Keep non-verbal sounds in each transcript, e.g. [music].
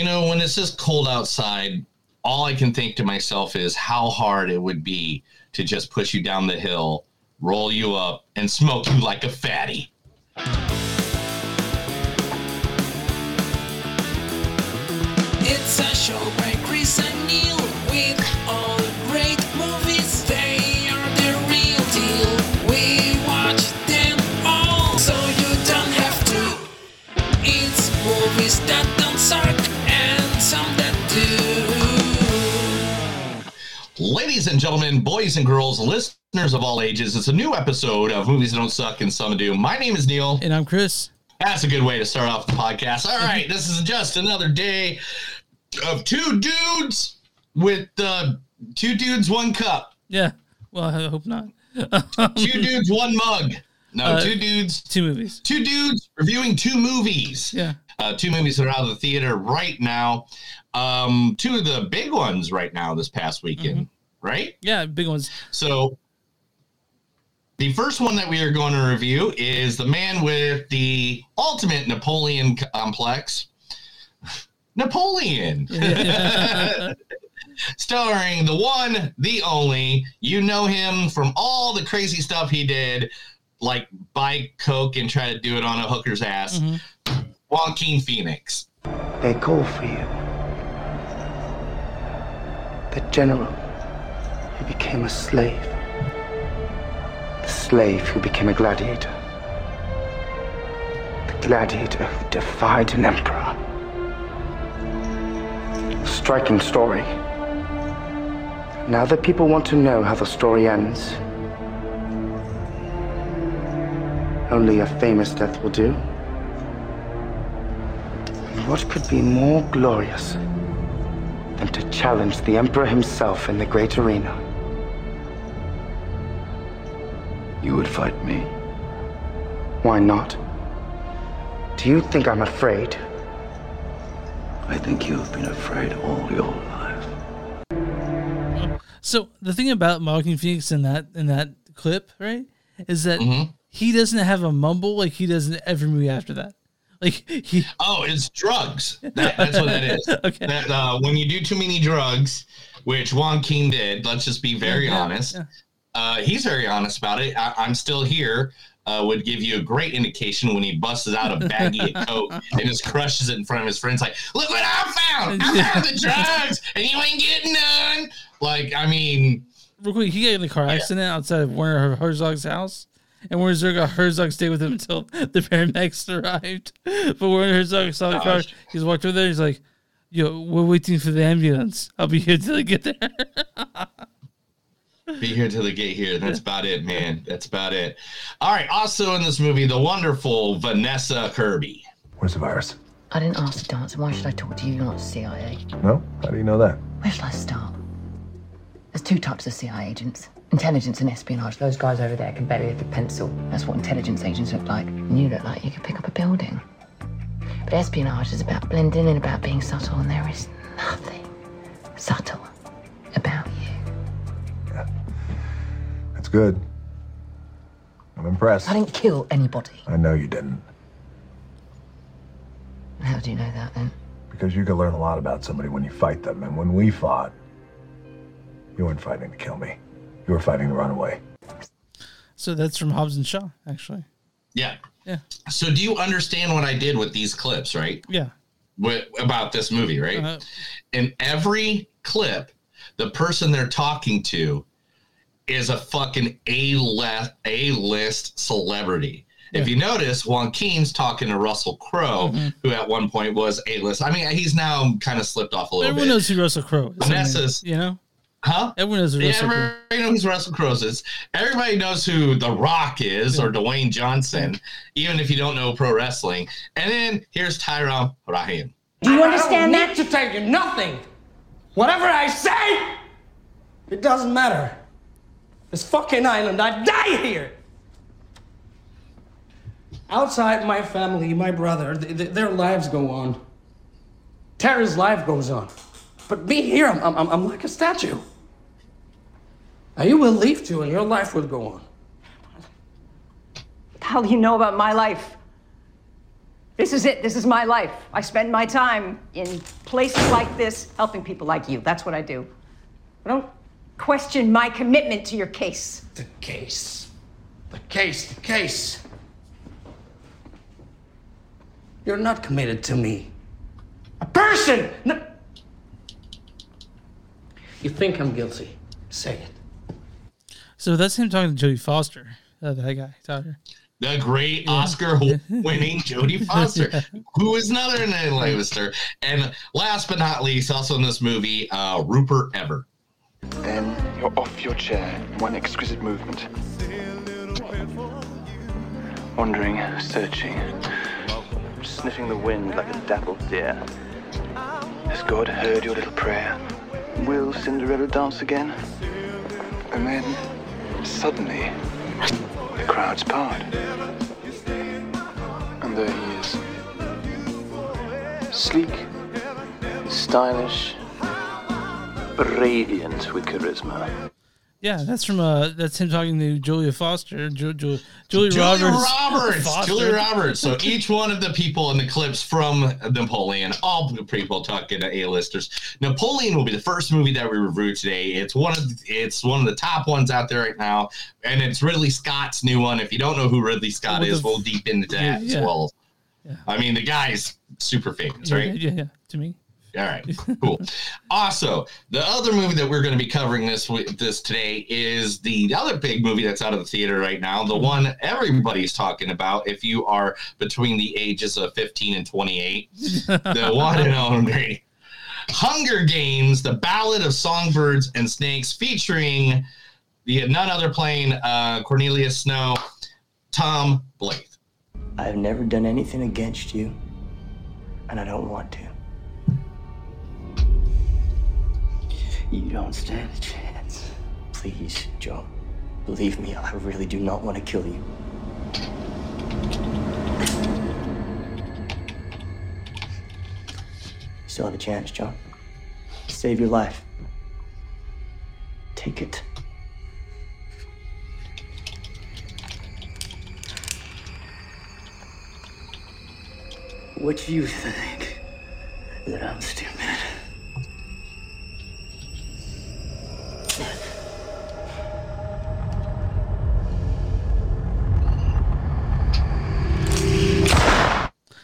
You know, when it's just cold outside, all I can think to myself is how hard it would be to just push you down the hill, roll you up, and smoke you like a fatty. It's a show by Chris and Neil with all great movies. They are the real deal. We watch them all, so you don't have to. It's movies that Ladies and gentlemen, boys and girls, listeners of all ages, it's a new episode of Movies Don't Suck and Some Do. My name is Neil. And I'm Chris. That's a good way to start off the podcast. All right, this is just another day of two dudes with uh, two dudes, one cup. Yeah. Well, I hope not. [laughs] Two dudes, one mug. No, Uh, two dudes, Two movies. two dudes reviewing two movies. Yeah. Uh, two movies that are out of the theater right now. Um, two of the big ones right now this past weekend, right? Yeah, big ones. So the first one that we are going to review is the man with the ultimate Napoleon complex. [laughs] Napoleon. [laughs] [laughs] Starring the one, the only. You know him from all the crazy stuff he did, like buy Coke and try to do it on a hooker's ass. Mm-hmm. Joaquin Phoenix. They call for you. The general who became a slave. The slave who became a gladiator. The gladiator who defied an emperor. A striking story. Now that people want to know how the story ends, only a famous death will do. And what could be more glorious than to challenge the Emperor himself in the great arena? You would fight me. Why not? Do you think I'm afraid? I think you have been afraid all your life. So the thing about Joaquin Phoenix in that in that clip, right, is that Mm-hmm. he doesn't have a mumble like he does in every movie after that. Like he Oh, it's drugs. That, that's what that is. [laughs] Okay. That, uh, when you do too many drugs, which Joaquin did, let's just be very Yeah, honest. yeah. Uh, he's very honest about it. I, I'm still here. Uh, would give you a great indication when he busts out a baggie of [laughs] coke and just crushes it in front of his friends, like, "Look what I found! I found the drugs, and you ain't getting none." Like, I mean, real quick, he got in a car accident outside of Werner Herzog's House. And Werner Herzog, Herzog stayed with him until [laughs] the paramedics arrived. But Werner Herzog saw the car. He's walked over there. He's like, "Yo, we're waiting for the ambulance. I'll be here till they get there." [laughs] be here till they get here. That's about it, man. That's about it. All right. Also in this movie, the wonderful Vanessa Kirby. Where's the virus? I didn't ask to dance. Why should I talk to you? You're not CIA. No? How do you know that? Where shall I start? There's two types of CIA agents intelligence and espionage. Those guys over there can barely lift a pencil. That's what intelligence agents look like. And you look like you could pick up a building. But espionage is about blending in, about being subtle, and there is nothing subtle about you. That's good. I'm impressed. I didn't kill anybody. I know you didn't. How do you know that then? Because you can learn a lot about somebody when you fight them. And when we fought, you weren't fighting to kill me. You were fighting to run away. so that's from Hobbs and Shaw, actually. Yeah. Yeah, So do you understand what I did with these clips, right? yeah. With, about this movie, right? Uh, In every clip, the person they're talking to is a fucking A list A list celebrity. If you notice, Joaquin's talking to Russell Crowe, mm-hmm. who at one point was A list. I mean, he's now kind of slipped off a little everyone bit. knows who Russell Crowe is. I mean, Vanessa's- you know, huh? everyone knows who Yeah, Russell Crowe. everybody knows who Russell Crowe is. Everybody knows who The Rock is or Dwayne Johnson, even if you don't know pro wrestling. And then here's Tyrone Rahim. Do you understand that? to tell you nothing. Whatever I say, it doesn't matter. This fucking island, I die here. Outside my family, my brother, th- th- their lives go on. Tara's life goes on. But me here, I'm, I'm, I'm like a statue. Now you will leave too, and your life will go on. Hell do you know about my life? This is it. This is my life. I spend my time in places like this helping people like you. That's what I do. I Don't question my commitment to your case. The case. The case, the case. You're not committed to me. A person! No. You think I'm guilty? Say it. So that's him talking to Jodie Foster. Uh, that guy, Tyler. The great Oscar winning [laughs] Jodie Foster, who is another Ned Lannister. And last but not least, also in this movie, uh, Rupert Everett. Then you're off your chair in one exquisite movement. Wandering, searching, sniffing the wind like a dappled deer. Has God heard your little prayer? Will Cinderella dance again? And then, suddenly, the crowd's part. And there he is. Sleek, stylish, radiant with charisma. Yeah, that's from uh, that's him talking to Julia Foster, Ju- Ju- Julia, Julia Roberts. Roberts. Foster. Julia Roberts. So each one of the people in the clips from Napoleon, all the people talking to A-listers. Napoleon will be the first movie that we review today. It's one of it's one of the top ones out there right now, and it's Ridley Scott's new one. If you don't know who Ridley Scott With is, the- we'll deep into that Yeah. as well. I mean, the guy's super famous, Yeah, right? yeah, yeah, to me. All right, [laughs] cool. also, the other movie that we're going to be covering this wi- this today is the other big movie that's out of the theater right now. The one everybody's talking about. If you are between the ages of fifteen and twenty eight, [laughs] the one and only Hunger Games: The Ballad of Songbirds and Snakes, featuring the none other playing uh, Cornelius Snow, Tom Blyth. I've never done anything against you, and I don't want to. You don't stand a chance. Please, Joe. Believe me, I really do not want to kill you. You still have a chance, John. Save your life. Take it. What do you think? That I'm stupid?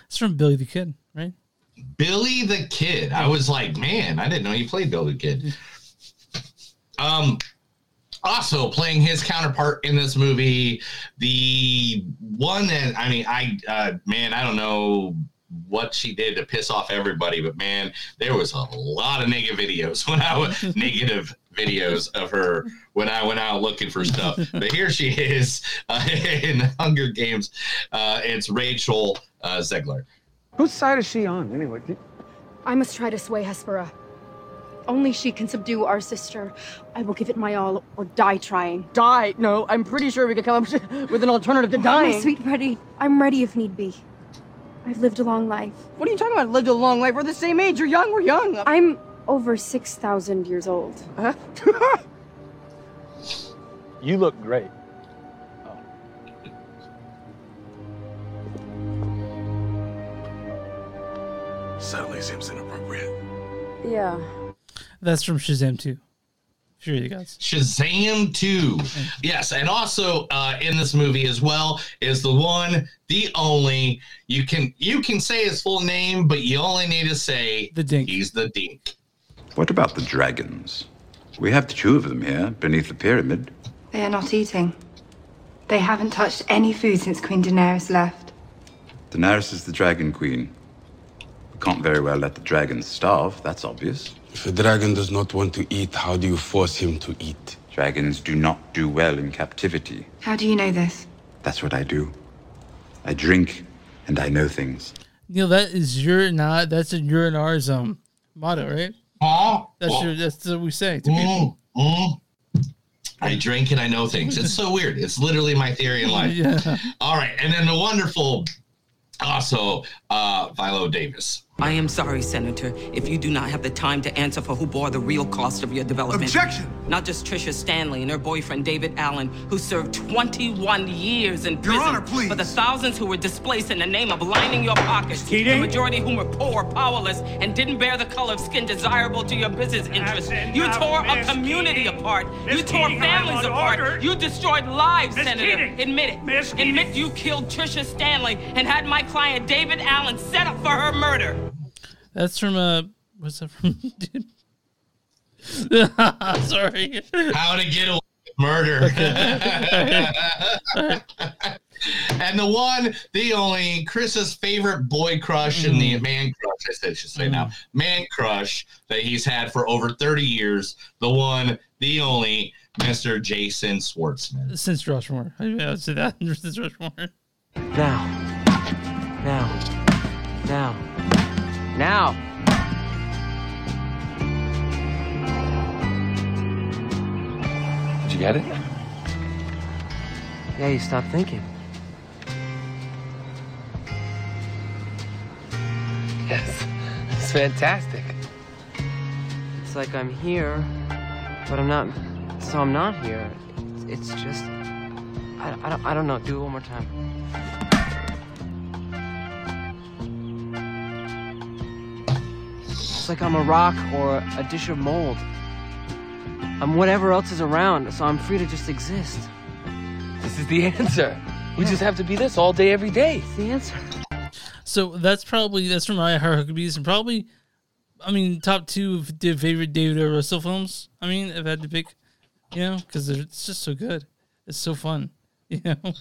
It's from Billy the Kid, right? Billy the Kid. I was like, man, I didn't know you played Billy the Kid. Um, also playing his counterpart in this movie, the one that I mean, I uh, man, I don't know what she did to piss off everybody, but man, there was a lot of negative videos [laughs] when I was [laughs] negative videos of her when I went out looking for stuff. but here she is uh, [laughs] in Hunger Games. Uh, it's Rachel uh, Zegler. Whose side is she on, anyway? I must try to sway Hespera. Only she can subdue our sister. I will give it my all or die trying. Die? No, I'm pretty sure we could come up [laughs] with an alternative to dying. My sweet Freddie, I'm ready if need be. I've lived a long life. What are you talking about? Lived a long life. We're the same age. You're young. We're young. I'm over 6,000 years old. Huh? [laughs] You look great. Certainly seems inappropriate. Yeah. That's from Shazam 2. Sure, you guys. Shazam 2. Yes, and also uh, in this movie as well is the one, the only. You can you can say his full name, but you only need to say the dink. He's the dink. What about the dragons? We have two of them here beneath the pyramid. They are not eating. They haven't touched any food since Queen Daenerys left. Daenerys is the dragon queen. We can't very well let the dragons starve, that's obvious. If a dragon does not want to eat, how do you force him to eat? Dragons do not do well in captivity. How do you know this? That's what I do. I drink and I know things. Neil, that is your not that's in your and ours um motto, right? Oh, That's your that's what we say to people. Mm, mm. I drink and I know things. It's so weird. It's literally my theory in life. [laughs] Yeah. All right, and then the wonderful, also uh, Viola Davis. I am sorry, Senator, if you do not have the time to answer for who bore the real cost of your development. Objection! Not just Tricia Stanley and her boyfriend David Allen, who served 21 years in prison Your Honor, please. for the thousands who were displaced in the name of lining your pockets. The majority whom were poor, powerless, and didn't bear the color of skin desirable to your business interests. You tore a community Keating. apart. Miss you tore Keating, families apart. order. You destroyed lives, Miss Senator. Admit it. Admit you killed Tricia Stanley and had my client David Allen set up for her murder. That's from uh what's that from? [laughs] Dude. [laughs] Sorry. How to get away with murder. [laughs] and the one, the only, Chris's favorite boy crush and the man crush, I said, should say now, man crush that he's had for over 30 years. The one, the only, Mr. Jason Schwartzman. Since Rushmore. I mean, I would say that since Rushmore. Now. Now. Now. Now. Did you get it? Yeah, you stop thinking. Yes. It's fantastic. It's like I'm here, but I'm not. So I'm not here. It's, it's just. I, I, don't, I don't know. Do it one more time. It's like I'm a rock or a dish of mold. I'm whatever else is around, so I'm free to just exist. This is the answer. We just have to be this all day, every day. It's the answer. So that's probably that's from I Heart Huckabees and probably I mean top two of the favorite David O. Russell films. I mean, I've had to pick, you know, because it's just so good. It's so fun, [laughs] you know.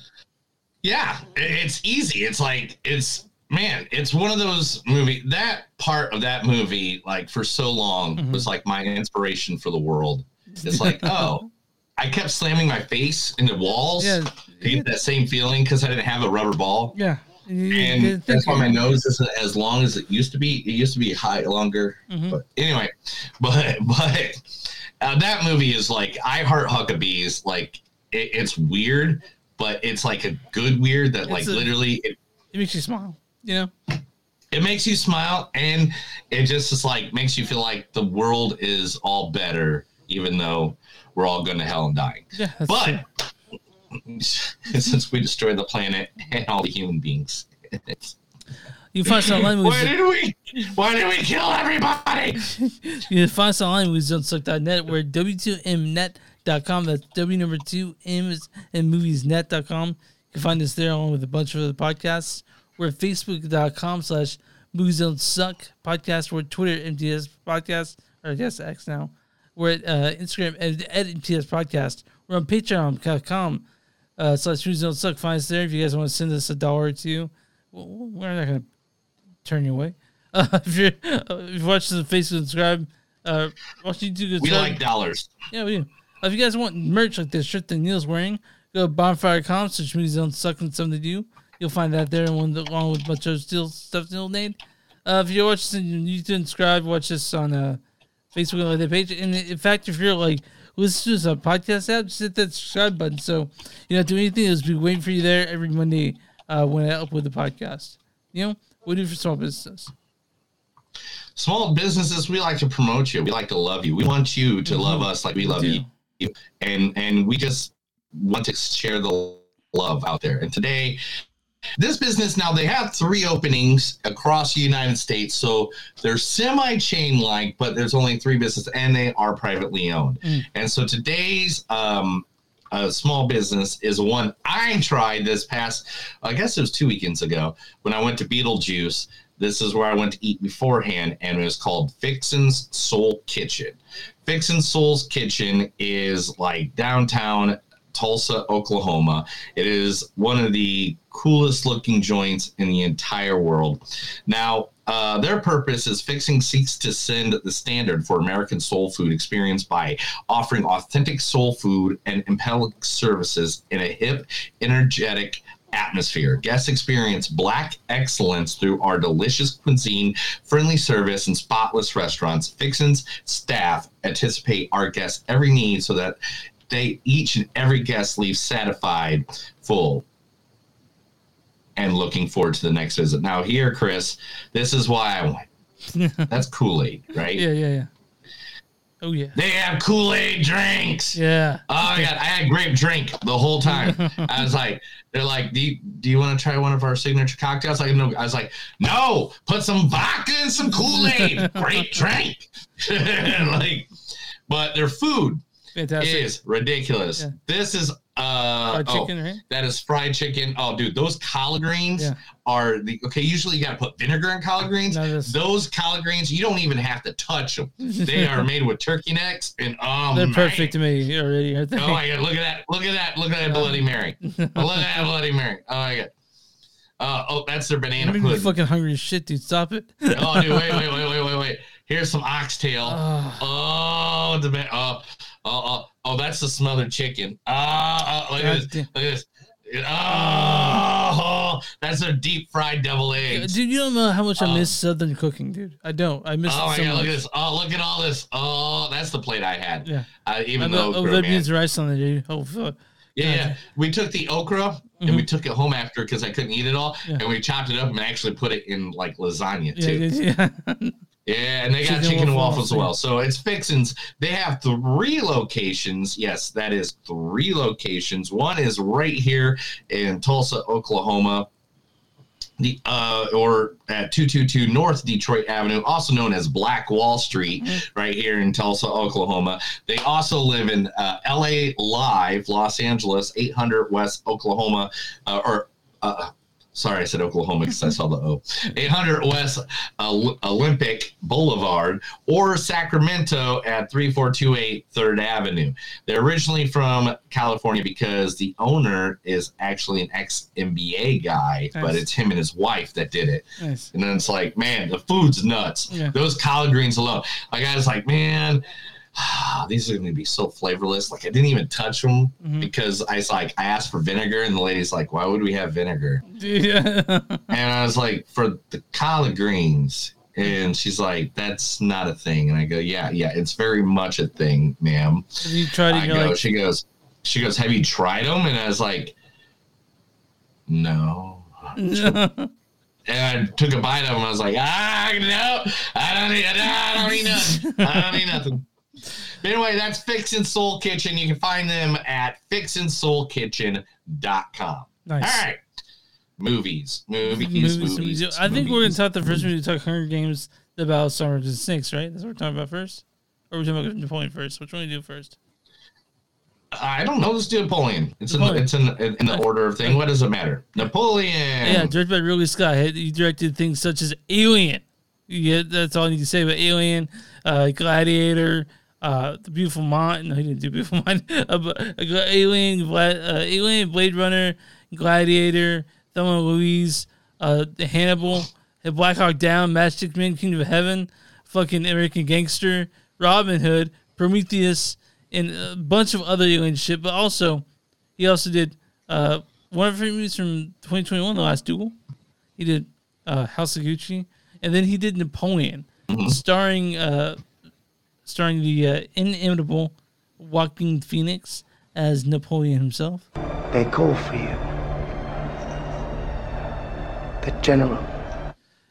Yeah, it's easy. It's like it's man, it's one of those movie that part of that movie, like for so long, was like my inspiration for the world. It's like, [laughs] oh, I kept slamming my face into walls Yeah. to get that same feeling because I didn't have a rubber ball. Yeah. And that's why my nose isn't as long as it used to be. It used to be high, longer. Mhm. But anyway, but but uh, that movie is like I heart Huckabees. Like it, it's weird, but it's like a good weird that like a- literally it, It makes you smile, you know. it makes you smile and it just is like makes you feel like the world is all better, even though we're all going to hell and dying. Yeah, but [laughs] since we destroyed the planet and all the human beings. You find us [laughs] online. Why did we? Why did we kill everybody? [laughs] You find us online with zonesuck.net. We're w2mnet.com. That's w number two m's and moviesnet.com. You can find us there along with a bunch of other podcasts. We're at facebook.com slash movies and suck podcast. We're at Twitter MTS podcast, or I guess X now. We're at uh, Instagram at, at MTS podcast. We're on patreon.com uh, slash movies don't suck. Find us there if you guys want to send us a dollar or two. We're not going to turn you away. Uh, [laughs] if you're uh, if you watch the Facebook, subscribe. Uh, watch YouTube. Subscribe. We like dollars. Yeah, we do. If you guys want merch like this shirt that Neil's wearing, go to bonfire.com, search movies don't suck and something to do. You'll find that there and one along with a bunch of still stuff Neil made. Uh, if you watch this on YouTube, subscribe, watch this on uh, Facebook and like page. And in fact, if you're like listen to this on podcast app, just hit that subscribe button. So you don't have do anything. It'll be waiting for you there every Monday uh, when I upload the podcast. You know, we do it for small business. Small businesses, we like to promote you. We like to love you. We want you to love us like we love do. you. And and we just want to share the love out there. And today, this business now they have three openings across the United States. So they're semi-chain like, but there's only three businesses and they are privately owned. And so today's um uh, small business is one I tried this past, I guess it was two weekends ago when I went to Beetlejuice. This is where I went to eat beforehand, and it was called Fixin's Soul Kitchen. Fixin's Soul's Kitchen is like downtown Tulsa, Oklahoma. It is one of the coolest looking joints in the entire world. Now, uh, their purpose is fixing seeks to send the standard for American soul food experience by offering authentic soul food and impelling services in a hip, energetic atmosphere. Guests experience black excellence through our delicious cuisine, friendly service, and spotless restaurants. Fixin's staff anticipate our guests' every need so that they each and every guest leaves satisfied, full, and looking forward to the next visit. Now, here, Chris, this is why I went. [laughs] That's Kool Aid, right? Yeah, yeah, yeah. Oh yeah. They have Kool Aid drinks. Yeah. Oh my god, I had grape drink the whole time. [laughs] I was like, they're like, do you, do you want to try one of our signature cocktails? Like, no. I was like, no. Put some vodka and some Kool Aid. [laughs] grape drink. like, but their food Fantastic. is ridiculous. Yeah. This is uh Fried oh, right? that is fried chicken. Oh, dude, those collard greens Yeah. are the okay. Usually, you got to put vinegar in collard greens. Those collard greens, you don't even have to touch them. They are [laughs] made with turkey necks, and oh, They're man. perfect to me already. Oh my god, look at that! Look at that! Look at that Bloody Mary! [laughs] look at that Bloody Mary! Oh my god! Uh, oh, that's their banana making fucking hungry as shit, dude. Stop it. oh, dude, wait, wait, wait, [laughs] wait, wait, wait. Here's some oxtail. Oh, the oh, oh, oh, oh, that's the smothered chicken. Ah, oh, look at this. Look at this. Oh, that's a deep fried double egg. Dude, you don't know how much I Oh. miss Southern cooking, dude. I don't. I miss Oh it my so god, much. look at this. Oh, look at all this. Oh, that's the plate I had. Yeah. Uh, even I though know- oh, red man. beans and rice on there, dude. Oh fuck. Yeah, God. yeah. We took the okra and we took it home after because I couldn't eat it all, Mm-hmm. Yeah. and we chopped it up and actually put it in like lasagna too. yeah, yeah. [laughs] Yeah, and they got Chicken chicken, and waffle waffles as well. So it's Fixins. They have three locations. Yes, that is three locations. One is right here in Tulsa, Oklahoma. The uh or at 222 North Detroit Avenue, also known as Black Wall Street, right here in Tulsa, Oklahoma. They also live in uh, LA Live, Los Angeles, 800 West Oklahoma, uh, or uh, sorry, I said Oklahoma because I saw the O. 800 West Olympic Boulevard or Sacramento at 3428 Third Avenue. They're originally from California because the owner is actually an ex NBA guy, but it's him and his wife that did it. Nice. And then it's like, man, the food's nuts. Yeah. Those collard greens alone. Like I was like, man, [sighs] these are going to be so flavorless. Like I didn't even touch them Mm-hmm. because I was like, I asked for vinegar, and the lady's like, why would we have vinegar? Yeah. [laughs] And I was like, for the collard greens. And she's like, that's not a thing. And I go, yeah, yeah, it's very much a thing, ma'am. You tried it? I go, like, she goes, she goes, have you tried them? And I was like, no. [laughs] And I took a bite of them. I was like, ah, no, I don't need, I don't need nothing. I don't need nothing. But anyway, that's Fixin' Soul Kitchen. You can find them at fixinsoulkitchen.com. Nice. All right. Movies, movies, movies, movies. movies. I think we're gonna talk the first movie. Talk Hunger Games, the Battle of Summer the Snakes, right? That's what we're talking about first. Or are we talking about Napoleon first? Which one do we do first? I don't know. Let's do Napoleon. It's in, Napoleon. it's in, in the order of thing. What does it matter? Napoleon. Yeah, directed by Ridley Scott. He he directed things such as Alien. Yeah, that's all I need to say about Alien, uh, Gladiator, uh, The Beautiful Mind. No, he didn't do Beautiful Mind. [laughs] Uh, but, uh, Alien, uh, Alien, Blade Runner, Gladiator, Thelma Louise, uh, Hannibal, Black Hawk Down, Matchstick Men, Kingdom of Heaven, fucking American Gangster, Robin Hood, Prometheus, and a bunch of other alien shit. But also, he also did uh, one of her movies from 2021, The Last Duel. He did uh, House of Gucci, and then he did Napoleon, starring uh, starring the uh, inimitable Joaquin Phoenix as Napoleon himself. They call for you. The general.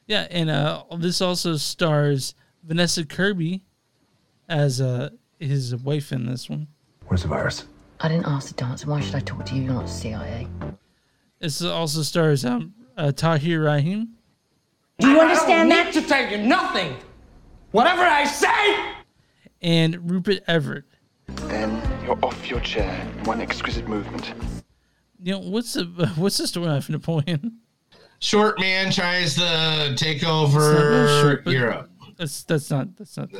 Yeah, and uh, this also stars Vanessa Kirby as uh, his wife in this one. Where's the virus? I didn't ask to dance. Why should I talk to you? You're not CIA. This also stars um, uh, Tahar Rahim. Do you understand that? Need to tell you nothing. Whatever I say. And Rupert Everett. Then you're off your chair in one exquisite movement. You know what's the [laughs] what's the storyline for Napoleon? Short man tries to take over short, Europe. That's that's not that's not.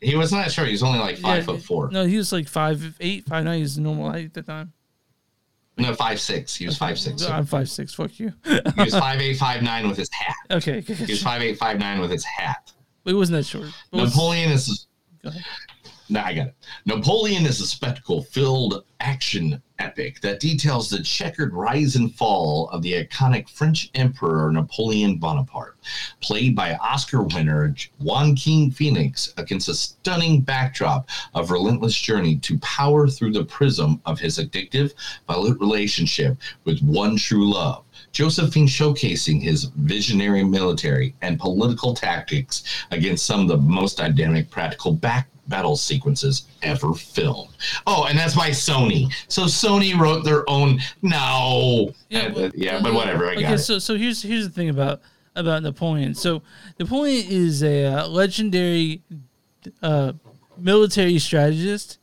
He was not short. He was only like five Yeah, foot four. No, he was like five eight, five nine. He was normal height at the time. No, five six. He was five six. I'm five six. Fuck you. He was five eight, five [laughs] nine with his hat. Okay. He was five eight, five nine with his hat. It wasn't that short. It was- Napoleon is. Go ahead. No, I got it. Napoleon is a spectacle-filled action epic that details the checkered rise and fall of the iconic French Emperor Napoleon Bonaparte, played by Oscar winner Joaquin Phoenix against a stunning backdrop of relentless journey to power through the prism of his addictive, violent relationship with one true love, Josephine showcasing his visionary military and political tactics against some of the most dynamic practical back battle sequences ever filmed. Oh, and that's by Sony. So Sony wrote their own. No, yeah, but, yeah, but whatever. I got okay, it. so so here's here's the thing about about Napoleon. So Napoleon is a uh, legendary uh, military strategist,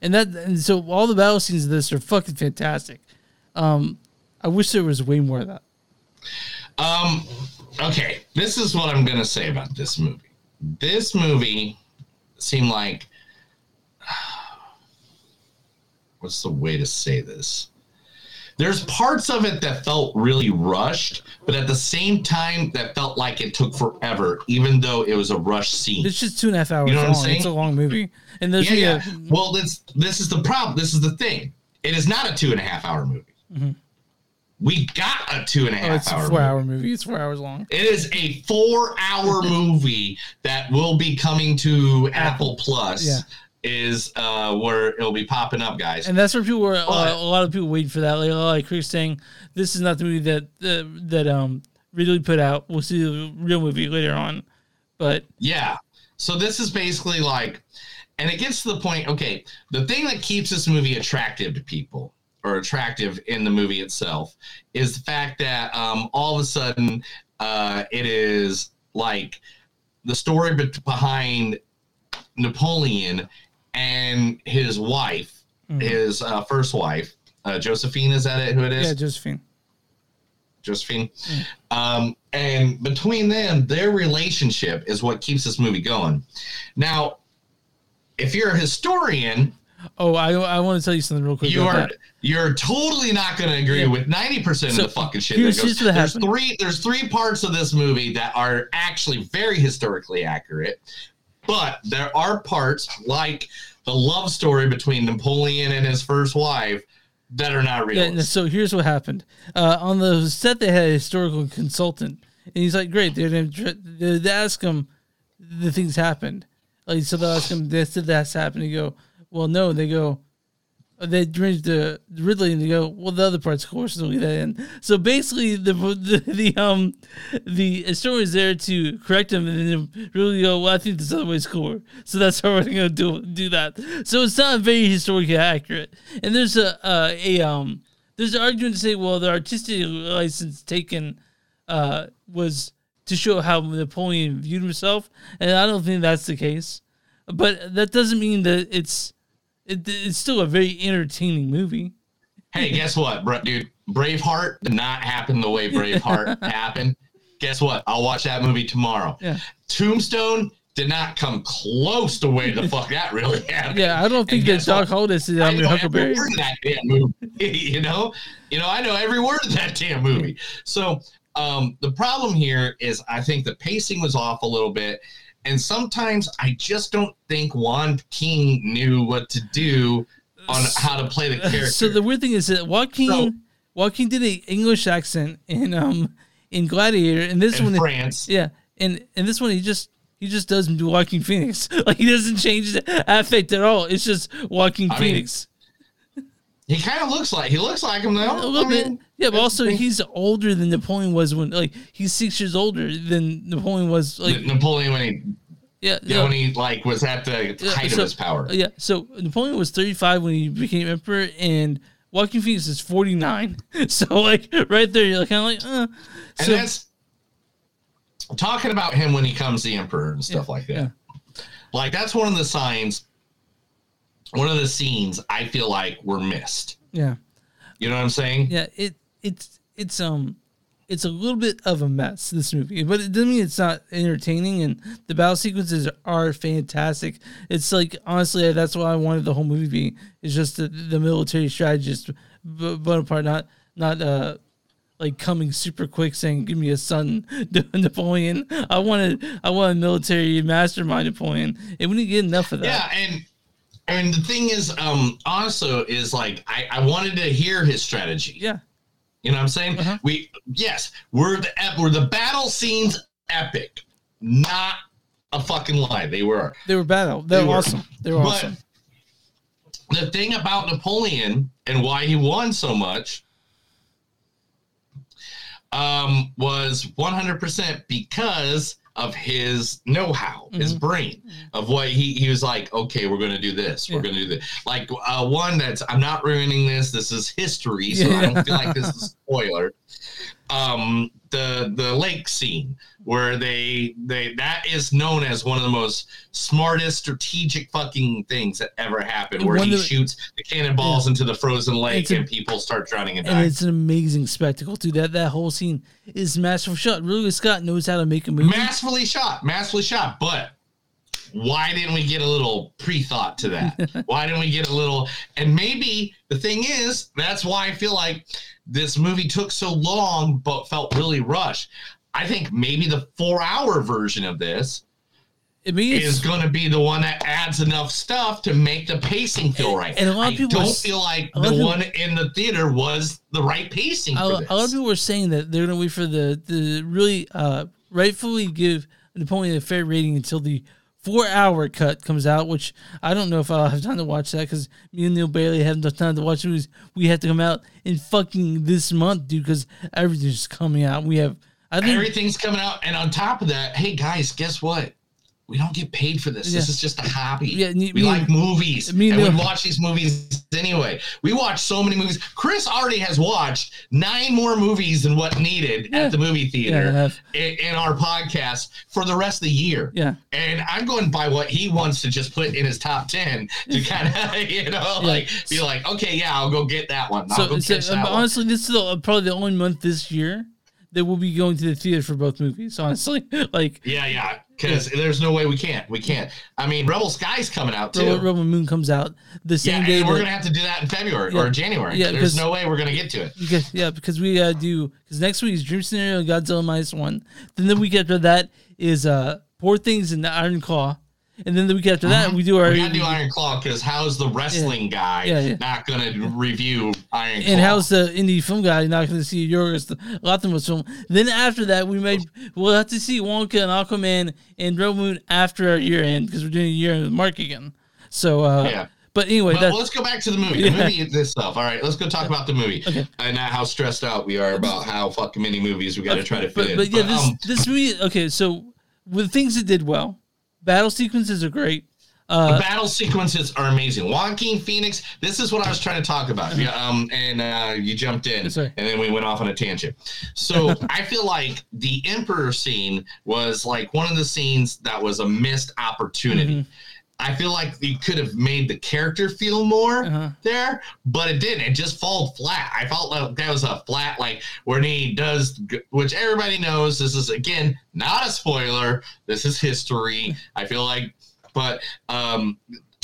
and that and so all the battle scenes of this are fucking fantastic. Um, I wish there was way more of that. Um, okay, this is what I'm gonna say about this movie. This movie seemed like [sighs] what's the way to say this? There's parts of it that felt really rushed, but at the same time, that felt like it took forever, even though it was a rush scene. It's just two and a half hours You know what I'm long. saying? It's a long movie, and there's yeah, yeah, yeah. Well, this this is the problem. This is the thing. It is not a two and a half hour movie. Mhm. We got a two and a half. Oh, it's a four movie. hour movie. It's four hours long. It is a four hour [laughs] movie that will be coming to Apple Plus. Yeah. Is uh, where it'll be popping up, guys. And that's where people were. But- a lot of people wait for that. Like, like Chris saying, "This is not the movie that uh, that um Ridley put out. We'll see the real movie later on." But Yeah. So this is basically like, and it gets to the point. Okay, the thing that keeps this movie attractive to people or attractive in the movie itself is the fact that um, all of a sudden uh, it is like the story be- behind Napoleon and his wife, Mhm. his uh, first wife, uh, Josephine. Is that it? Who it is? yeah, Josephine. Josephine. Um, and between them, their relationship is what keeps this movie going. Now, if you're a historian, Oh, I I want to tell you something real quick. You are that. you're totally not going to agree Yeah. with ninety percent So, of the fucking shit here's- that goes. here's There's happened. three. There's three parts of this movie that are actually very historically accurate, but there are parts like the love story between Napoleon and his first wife that are not real. Yeah, so here's what happened. Uh, on the set, they had a historical consultant, and he's like, "Great." They they ask him the things happened. Like, so they'll ask him, "This did that's happened?" They go, "Well, no." They go, they bring the Ridley, and they go, "Well, the other parts, course, will leave that in." So basically, the [laughs] the, the um the historian is there to correct him, and then Ridley go, "Well, I think this other way's cooler." So that's how we're gonna do do that. So it's not very historically accurate. And there's a uh, a um there's an argument to say, well, the artistic license taken uh was to show how Napoleon viewed himself, and I don't think that's the case. But that doesn't mean that it's it, it's still a very entertaining movie. Hey, guess what, bro, dude? Braveheart did not happen the way Braveheart [laughs] happened. Guess what? I'll watch that movie tomorrow. Yeah. Tombstone did not come close to way the fuck that really [laughs] happened. Yeah, I don't think that? Doc Holliday said I I'm know every word that damn movie. [laughs] you know, you know, I know every word of that damn movie. So um, the problem here is, I think the pacing was off a little bit, and sometimes I just don't think Juan King knew what to do on how to play the character. So the weird thing is that Joaquin So- Joaquin did a English accent in um in Gladiator, and this In one France. yeah, and and this one he just he just does Joaquin Phoenix, [laughs] like he doesn't change the affect at all. It's just Joaquin I mean, Phoenix. He kind of looks like he looks like him though. a little I bit, mean, yeah, but also he's older than Napoleon was when like he's six years older than Napoleon was like Napoleon when he yeah yeah, no. when he like was at the Yeah, height so- of his power. Yeah, so Napoleon was 35 when he became emperor, and Joaquin Phoenix is 49. [laughs] So like right there, you're kind of like, uh. And So, that's talking about him when he comes the emperor and stuff like that. Like that's one of the signs, one of the scenes I feel like were missed. yeah, You know what I'm saying? yeah. It it's it's um it's a little bit of a mess this movie, but it doesn't mean it's not entertaining. And the battle sequences are fantastic. It's like honestly, that's why I wanted the whole movie to be. It's just the, the military strategist Bonaparte, not not uh like coming super quick saying give me a son [laughs] Napoleon. I wanted I want a military mastermind Napoleon. And we didn't get enough of that. Yeah, and and the thing is, um, also is like I, I wanted to hear his strategy. Yeah. You know what I'm saying? We yes, we're the we're the battle scenes epic, not a fucking lie. They were. They were battle. They, They were were. awesome. They were But- awesome. the thing about Napoleon and why he won so much um, was 100% because of his know-how, his Mhm. brain of what he, he was like, okay, we're going to do this. We're going to do this. Like uh, one that's, I'm not ruining this. This is history. So I don't feel like this is [laughs] a spoiler. Um, the, the lake scene where they, they, that is known as one of the most smartest strategic fucking things that ever happened where he the- shoots the cannonballs into the frozen lake a- and people start drowning and and dying. it's an amazing spectacle too. That that whole scene is masterful shot. Ridley Scott knows how to make a movie. masterfully shot, masterfully shot. But why didn't we get a little pre-thought to that? [laughs] why didn't we get a little? And maybe the thing is, that's why I feel like this movie took so long, but felt really rushed. I think maybe the four-hour version of this I mean, it's- is going to be the one that adds enough stuff to make the pacing feel right. and a lot of I people don't are feel like the people- one in the theater was the right pacing a, for a lot of people were saying that they're going to wait for the the really uh, rightfully give Napoleon a fair rating until the four hour cut comes out. Which I don't know if I'll have time to watch that because me and Neil Bailey haven't enough time to watch movies. We have to come out in fucking this month, dude, because everything's coming out. We have I think Everything's coming out, and on top of that, hey guys, guess what? We don't get paid for this. This is just a hobby. Yeah, me- we like movies, me and we watch these movies anyway. We watch so many movies. Chris already has watched nine more movies than what needed at the movie theater have. in, in our podcast for the rest of the year. Yeah. and I'm going by what he wants to just put in his top ten to kind of, [laughs] you know, Yeah. like be like, okay, yeah, I'll go get that one. I'll So, that um, one. honestly, this is the, probably the only month this year that we'll be going to the theater for both movies. Honestly, [laughs] like Yeah, yeah. Because there's no way we can't. We can't. I mean, Rebel Sky's coming out too. Rebel, Rebel Moon comes out the same yeah, day. we're that- gonna have to do that in February Yeah. or January. Yeah, there's no way we're gonna get to it. Because, yeah, because we uh, do because next week is Dream Scenario Godzilla minus one. Then the week after that is uh Poor Things and the Iron Claw, and then the week after that we do our we gotta do Iron Claw because how's the wrestling guy Yeah, yeah. not gonna review Iron Claw? and how's the indie film guy not going to see Yorgos Lanthimos film? Then after that, we may we'll have to see Wonka and Aquaman and Rebel Moon after our year end because we're doing a year end with Mark again. So uh, Yeah. But anyway, But let's go back to the movie. Yeah. The movie itself. All right, let's go talk about the movie Okay. and how stressed out we are about how fucking many movies we got to try to fit but, in. but yeah, this um, this movie. Okay, so with things that did well, battle sequences are great. the Uh, battle sequences are amazing. Joaquin Phoenix. This is what I was trying to talk about. Yeah, um, and uh, you jumped in, and then we went off on a tangent. So [laughs] I feel like the Emperor scene was like one of the scenes that was a missed opportunity. Mm-hmm. I feel like you could have made the character feel more Uh-huh. there, but it didn't. It just fell flat. I felt like that was a flat, like when he does, which everybody knows. This is again not a spoiler. This is history. [laughs] I feel like, but um,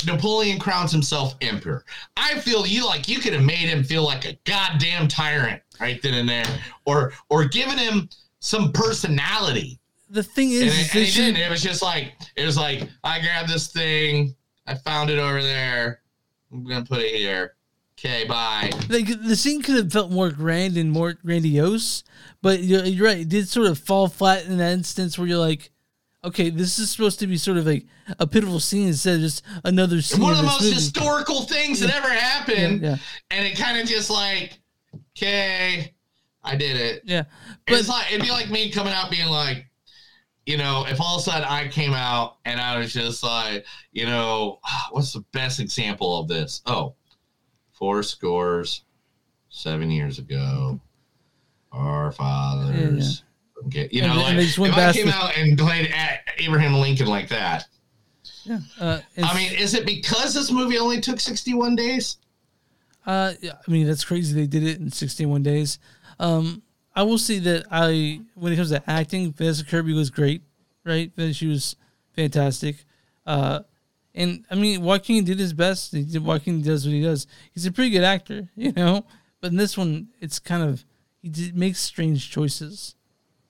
Napoleon crowns himself emperor. I feel you like you could have made him feel like a goddamn tyrant right then and there, or or given him some personality. The thing is, And, it, and he didn't. It was just like it was like I grabbed this thing, I found it over there. I'm gonna put it here. Okay, bye. like the scene could have felt more grand and more grandiose, but you're, you're right. It did sort of fall flat in that instance where you're like, okay, this is supposed to be sort of like a pitiful scene instead of just another scene. One of the most movie. historical things that ever happened, Yeah, yeah. and it kind of just like, okay, I did it. Yeah, but, it's like it'd be like me coming out being like, you know, if all of a sudden I came out and I was just like, you know, [sighs] what's the best example of this? Oh, four scores, seven years ago, our fathers. Okay, you know, they- like and they just went if I came the- out and played at Abraham Lincoln like that. Yeah. Uh, I mean, is it because this movie only took 61 days? Uh, yeah, I mean that's crazy. They did it in 61 days. Um, I will say that I, when it comes to acting, Vanessa Kirby was great, right? That She was fantastic. Uh, and I mean, Joaquin did his best. He did, Joaquin does what he does. He's a pretty good actor, [laughs] you know. But in this one, it's kind of he did, makes strange choices,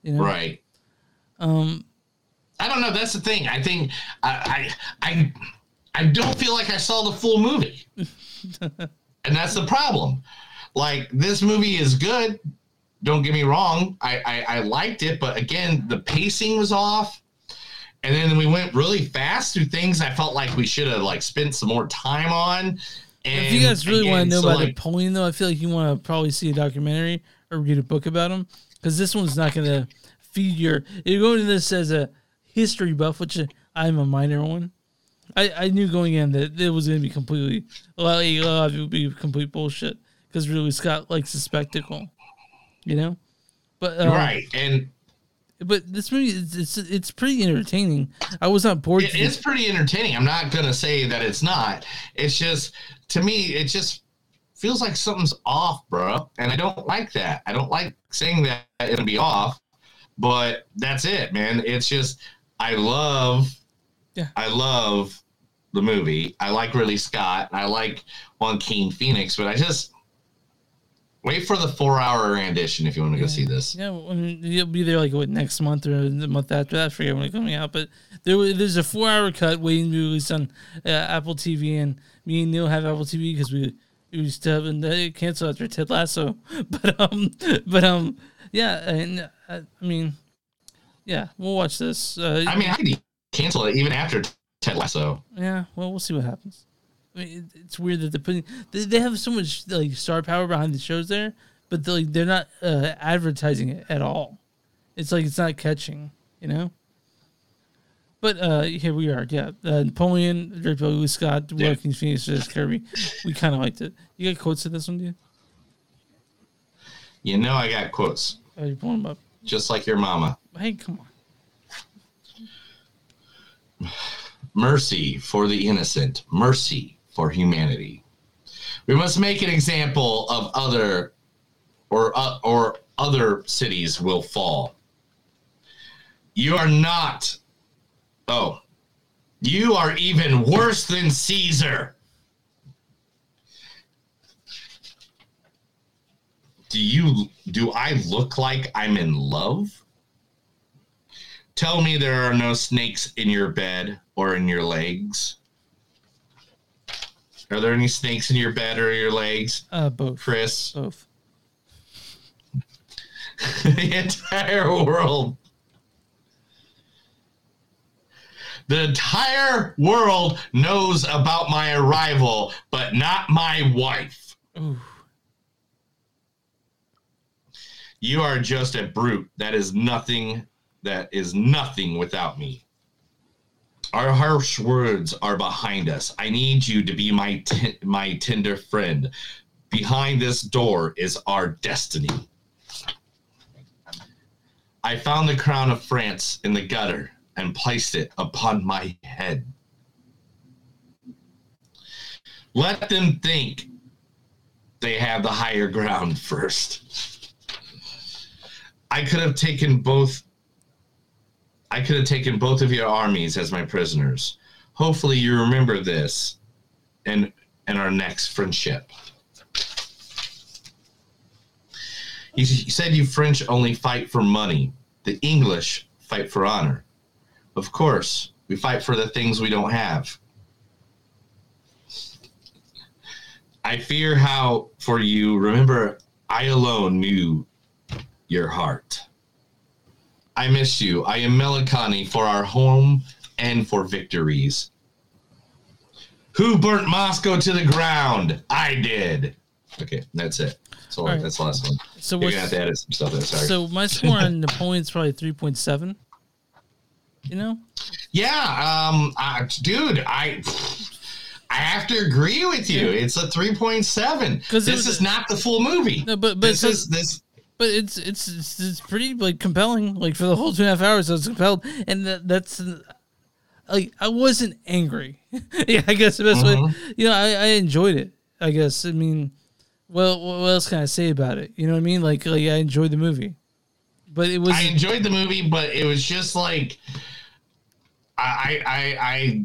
you know. Right. Um, I don't know. That's the thing. I think I I I, I don't feel like I saw the full movie, [laughs] and that's the problem. Like this movie is good. Don't get me wrong. I, I I liked it, but again, the pacing was off. And then we went really fast through things I felt like we should have like spent some more time on. And if you guys really want to know so, about like, Napoleon, though, I feel like you want to probably see a documentary or read a book about him because this one's not going to feed your. You're going to this as a history buff, which I'm a minor one. I, I knew going in that it was going to be completely a lot, a lot of it would be complete bullshit because Ridley Scott likes the spectacle, you know. But um, right, and but this movie is it's it's pretty entertaining. I was not bored. it is pretty entertaining. I'm not gonna say that it's not. It's just to me, it just feels like something's off, bro. And I don't like that. I don't like saying that it'll be off, but that's it, man. It's just I love, yeah, I love the movie. I like Ridley Scott. I like Joaquin Phoenix, but I just wait for the four hour rendition if you want to go see this. Yeah, I mean, you'll be there like what next month or the month after that. I forget when it's coming out, but there there's a four hour cut waiting to be released on uh, Apple TV, and me and Neil have Apple TV because we we used to have and they canceled after Ted Lasso, [laughs] but um, but um, yeah, and uh, I mean, yeah, we'll watch this. Uh, I mean, I could cancel it even after Ted Lasso. yeah, well, we'll see what happens. I mean, it, it's weird that they're putting they, they have so much like star power behind the shows there, but they, like, they're not uh, advertising it at all. It's like it's not catching, you know. But uh, here we are. Yeah, uh, Napoleon, directed by Louis Scott, Yeah. Joaquin Phoenix, as Kirby. We kind of liked it. You got quotes to this one, dude? You You know, I got quotes, Oh, you pull them up. just like your mama. Hey, come on. [sighs] Mercy for the innocent, mercy for humanity. We must make an example of other or uh, or other cities will fall. You are not Oh. You are even worse than Caesar. Do you do I look like I'm in love? Tell me there are no snakes in your bed or in your legs. Are there any snakes in your bed or your legs? Uh, both. Chris. Both. [laughs] the entire world. The entire world knows about my arrival, but not my wife. Ooh. You are just a brute. That is nothing. That is nothing without me. Our harsh words are behind us. I need you to be my ten- my tender friend. Behind this door is our destiny. I found the crown of France in the gutter and placed it upon my head. Let them think they have the higher ground first. I could have taken both I could have taken both of your armies as my prisoners. Hopefully you remember this and in our next friendship. You, you said you French only fight for money. The English fight for honor. Of course, we fight for the things we don't have. I fear how for you, remember, I alone knew your heart. I miss you. I am melancholy for our home and for victories. Who burnt Moscow to the ground? I did. Okay, that's it. So right. that's the last one. So You're gonna have to edit some stuff there. Sorry. So my score on Napoleon's probably three point seven. You know, Yeah, um, dude, I I have to agree with you. It's a three point seven. point seven. 'Cause it This is not the full movie. No, but but this so- is this. But it's, it's it's it's pretty like compelling. Like for the whole two and a half hours, I was compelled, and that, that's like I wasn't angry. [laughs] yeah, I guess the best way. Mhm. You know, I, I enjoyed it. I guess. I mean, well, what else can I say about it? You know what I mean? Like like I enjoyed the movie, but it was I enjoyed the movie, but it was just like I I I, I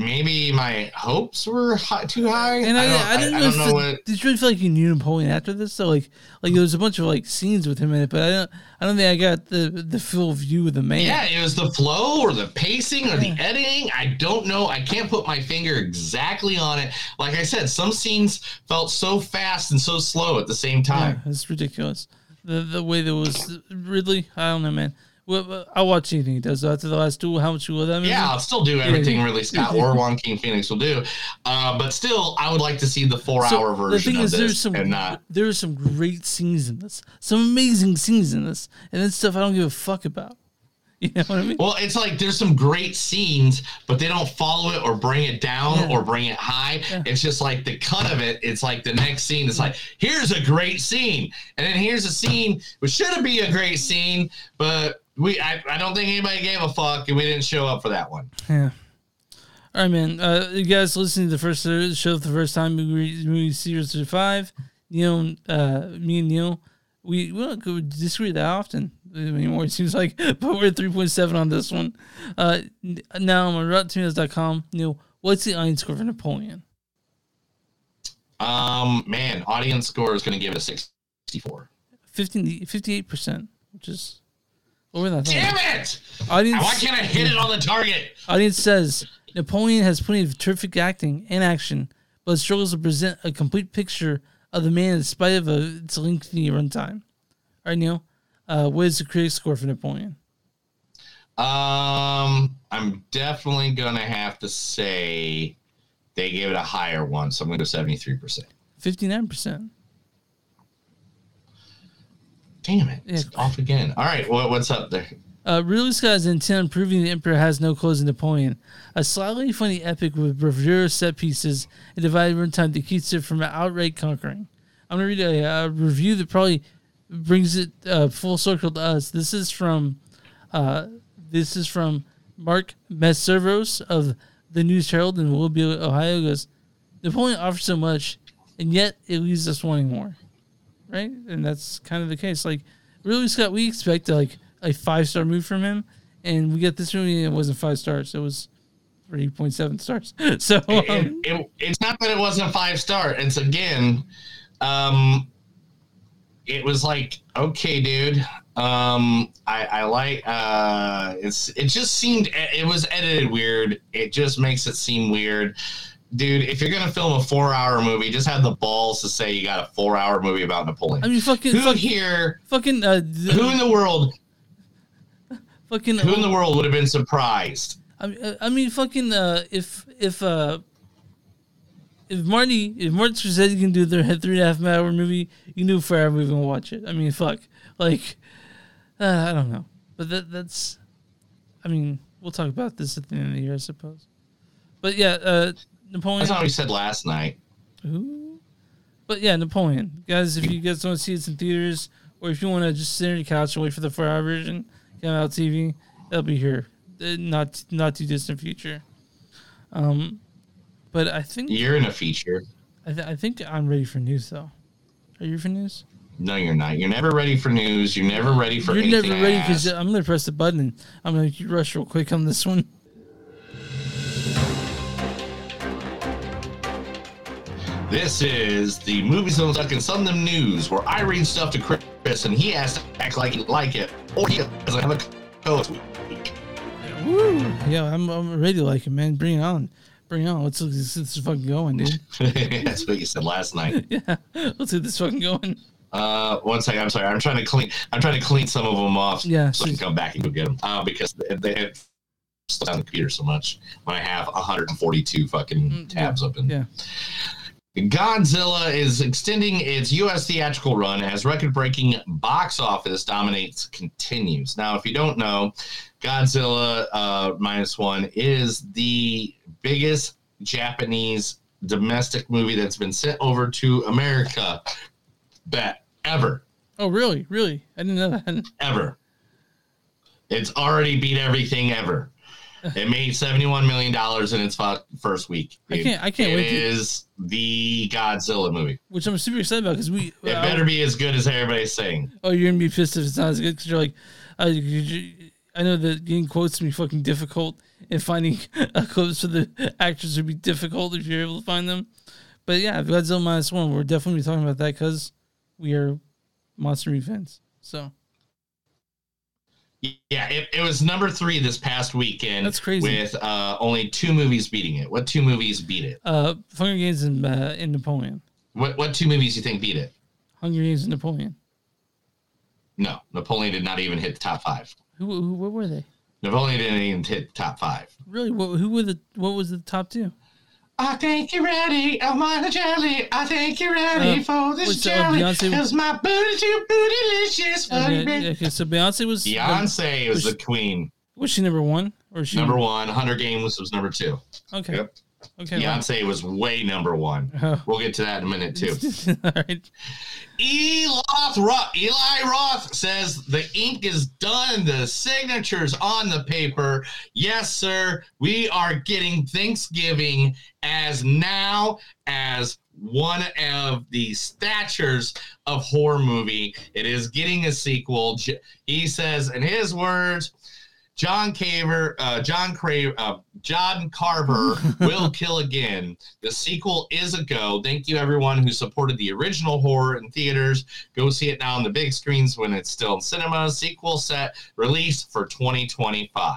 maybe my hopes were hi- too high. And I, don't, I, didn't I, know, don't if know the- what. Did you really feel like you knew Napoleon after this? So like, like there was a bunch of like scenes with him in it, but I don't, I don't think I got the the full view of the man. Yeah, it was the flow or the pacing or the editing. I don't know. I can't put my finger exactly on it. Like I said, some scenes felt so fast and so slow at the same time. Yeah, it's ridiculous. The the way that was Ridley, I don't know, man. Well, I'll watch anything he does. After the last duel, how much love that movie? Yeah, I'll still do Yeah, everything yeah. really [laughs] Scott or Juan King Phoenix will do. Uh, but still, I would like to see the four So, hour version of there's this some and not. there are some great scenes in this, some amazing scenes in this, and then stuff I don't give a fuck about. [laughs] You know what I mean? Well, it's like there's some great scenes, but they don't follow it or bring it down Yeah. or bring it high. It's just like the cut of it. It's like the next scene. It's like here's a great scene, and then here's a scene which should be a great scene, but we I, I don't think anybody gave a fuck, and we didn't show up for that one. Yeah. All right, man. Uh, you guys listening to the first uh, show for the first time, movie, movie Series Five. Neil, uh, me and Neil, we we don't go disagree that often anymore. It seems like, [laughs] but we're at three point seven on this one. Uh, now I'm on RottenTomatoes.com. Neil, what's the audience score for Napoleon? Um, man, audience score is going to give it a 64. 58 percent, which is over that. Damn it! Audience, Why can't I hit it on the target? Audience says Napoleon has plenty of terrific acting and action, but struggles to present a complete picture of the man in spite of a, its lengthy runtime. All right, Neil, uh, what is the critic score for Napoleon? Um, I'm definitely going to have to say they gave it a higher one, so I'm going to go 73%. 59%. Damn it. It's off again. All right, what, what's up there? Uh, Ridley Scott's intent on proving the Emperor has no clothes in Napoleon, a slightly funny epic with bravura set pieces and divided runtime that keeps it from outright conquering. I'm going to read a, uh review that probably brings it uh, full circle to us. This is from uh, this is from Mark Meszoros of the News Herald in Mobile, Ohio. He Goes, Napoleon offers so much, and yet it leaves us wanting more. Right, and that's kind of the case. Like really, Scott, we expect like a five star move from him, and we get this movie. and It wasn't five stars. It was three point seven stars. [laughs] So It, um, it, it's not that it wasn't a five star. It's again, um, it was like, okay, dude. Um, I, I like, uh, it's, it just seemed, it was edited weird. It just makes it seem weird. Dude, if you're gonna film a four-hour movie, just have the balls to say you got a four-hour movie about Napoleon. I mean, fucking, who here, fucking, uh, who in the world, fucking, who in the world would have been surprised? I mean, uh, I mean, fucking, uh, if if uh, if Marty, if Martin Scorsese can do their three and a half hour movie, you can do a four hour movie and watch it. I mean, fuck, like, uh, I don't know, but that that's, I mean, we'll talk about this at the end of the year, I suppose. But yeah, uh, Napoleon. That's what we said last night. Ooh. But yeah, Napoleon, guys. If you guys want to see it in theaters, or if you want to just sit on your couch and wait for the four-hour version come out TV, it'll be here, uh, not not too distant future. Um, but I think You're in a feature. I, th- I think I'm ready for news though. Are you for news? No, you're not. You're never ready for news. You're never ready for You're never ready because. I'm gonna press the button. I'm gonna rush real quick on this one. This is the Movie Zone Stuck in Some of Them News, where I read stuff to Chris and he has to act like he like it, or he doesn't have a co-host. Woo! Yeah, I'm I'm ready to like it, man. Bring it on, bring it on. Let's let's, let's fucking going, dude. [laughs] That's what you said last night. [laughs] yeah, let's get this fucking going. Uh, one second. I'm sorry. I'm trying to clean. I'm trying to clean some of them off. Yeah, so I can come back and go get them. Uh, because they, they have down the computer so much when I have 142 fucking tabs open. Mm, Yeah. Godzilla is extending its U.S. theatrical run as record-breaking box office dominates continues. Now, if you don't know, Godzilla uh, minus one is the biggest Japanese domestic movie that's been sent over to America that ever, Oh, really? Really? I didn't know that. ever. It's already beat everything ever. It made seventy-one million dollars in its first week. I can't- I can't It wait to- the Godzilla movie. Which I'm super excited about because we. It better be as good as everybody's saying. Oh, you're gonna be pissed if it's not as good because you're like, uh, I know that getting quotes can be fucking difficult, and finding [laughs] uh, quotes for the actors would be difficult if you're able to find them. But yeah, Godzilla minus one, we're definitely talking about that because we are monster movie fans. So Yeah, it, it was number three this past weekend. That's crazy. With uh, only two movies beating it. What two movies beat it? uh, Hunger Games and uh, and Napoleon. What what two movies do you think beat it? Hunger Games and Napoleon. No, Napoleon did not even hit the top five. Who, who what were they? Napoleon didn't even hit the top five. Really? What, who were the? What was the top two? I think you're ready. I'm on the jelly. I think you're ready Uh, for this what's, uh, jelly. Beyonce- Cause my booty too bootylicious. Okay, baby. okay, so Beyonce was Beyonce was was, the queen. was she number one or she Number one. Hunger Games was number two. Okay. Yep. Okay. wow. Beyonce was way number one. [laughs] Oh. We'll get to that in a minute too. [laughs] All right. Eli Roth, Eli Roth says the ink is done. The signatures on the paper. Yes, sir. We are getting Thanksgiving as now as one of the statures of horror movie. It is getting a sequel. He says, in his words, John Carver, uh, John Cra- uh, John Carver [laughs] will kill again. The sequel is a go. Thank you, everyone who supported the original horror in theaters. Go see it now on the big screens when it's still in cinemas. Sequel set release for 2025,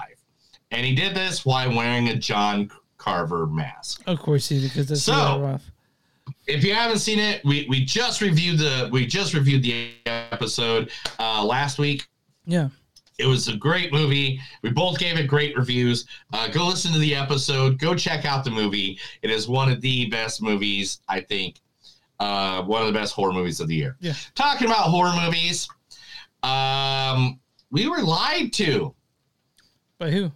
and he did this while wearing a John Carver mask. Of course, he because that's So- Roth. If you haven't seen it, we we just reviewed the we just reviewed the episode uh, last week. Yeah. It was a great movie. We both gave it great reviews. Uh, go listen to the episode. Go check out the movie. It is one of the best movies, I think. Uh, one of the best horror movies of the year. Yeah. Talking about horror movies, um, we were lied to. By who?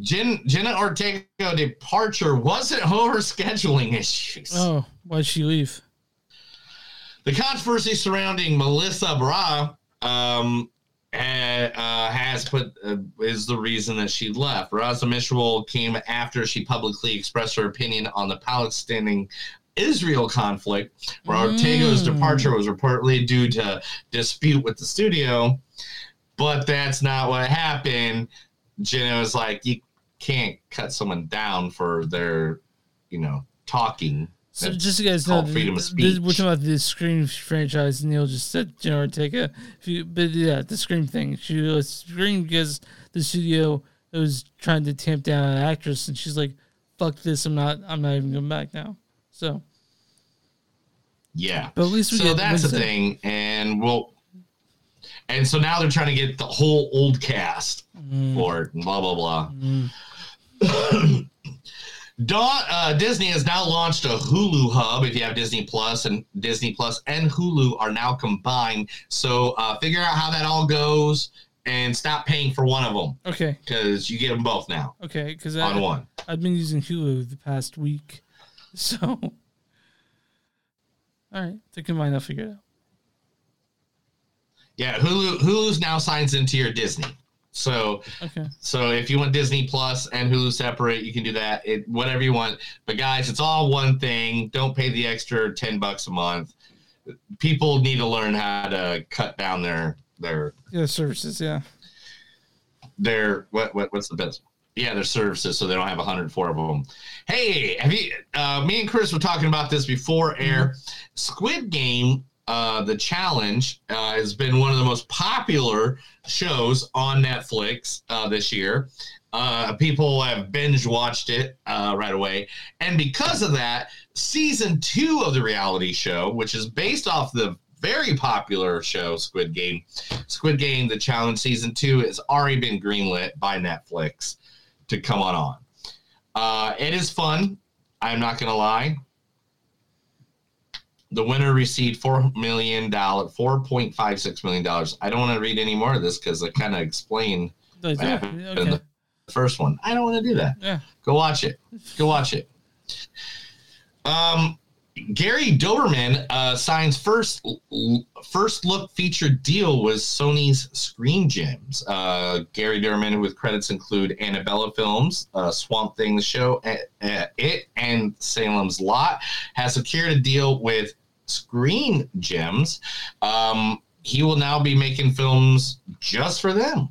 Jen, Jenna Ortega departure wasn't horror scheduling issues. Oh, why'd she leave? The controversy surrounding Melissa Bra um, uh, has put uh, is the reason that she left. Raza Mishral came after she publicly expressed her opinion on the Palestinian Israel conflict, where Ortega's Mm. departure was reportedly due to dispute with the studio, but that's not what happened. Jenna was like, "You can't cut someone down for their, you know, talking." So just so you guys know, freedom of speech. we're talking about the Scream franchise. Neil just said Jenna Ortega. If you, but yeah, the Scream thing. She was Scream because the studio was trying to tamp down an actress, and she's like, "Fuck this! I'm not. I'm not even going back now." So Yeah. But at least we so that's the thing, and we'll. And so now they're trying to get the whole old cast Mm. for it, and blah blah blah. [clears throat] Dawn, uh, Disney has now launched a Hulu hub. If you have Disney Plus and Disney Plus and Hulu are now combined, so uh, figure out how that all goes and stop paying for one of them okay, because you get them both now. okay, because On one. I've been using Hulu the past week, [laughs] so all right, they combine. I'll figure it out. Yeah, Hulu Hulu's now signs into your Disney. So Okay. So if you want Disney Plus and Hulu separate, you can do that. It whatever you want. But guys, it's all one thing. Don't pay the extra ten bucks a month. People need to learn how to cut down their their Yeah, services. Yeah. their what what what's the best? Yeah, their services, so they don't have 104 of them. Hey, have you? Uh, me and Chris were talking about this before air. Squid Game, uh, the challenge, uh, has been one of the most popular shows on Netflix uh, this year. Uh, people have binge watched it uh, right away, and because of that, season two of the reality show, which is based off the very popular show Squid Game, Squid Game: The Challenge season two has already been greenlit by Netflix to come on on. It is fun. I'm not gonna lie. The winner received four million dollar, four point five six million dollars. I don't want to read any more of this because I kind of explained what yeah, happened in the first one. I don't want to do that. Yeah. Go watch it. Go watch it. Um, Gary Dauberman uh, signs first first look featured deal with Sony's Screen Gems. Uh, Gary Dauberman with credits include Annabella Films, uh, Swamp Thing, the show, uh, uh, It, and Salem's Lot, has secured a deal with Screen Gems. Um, he will now be making films just for them.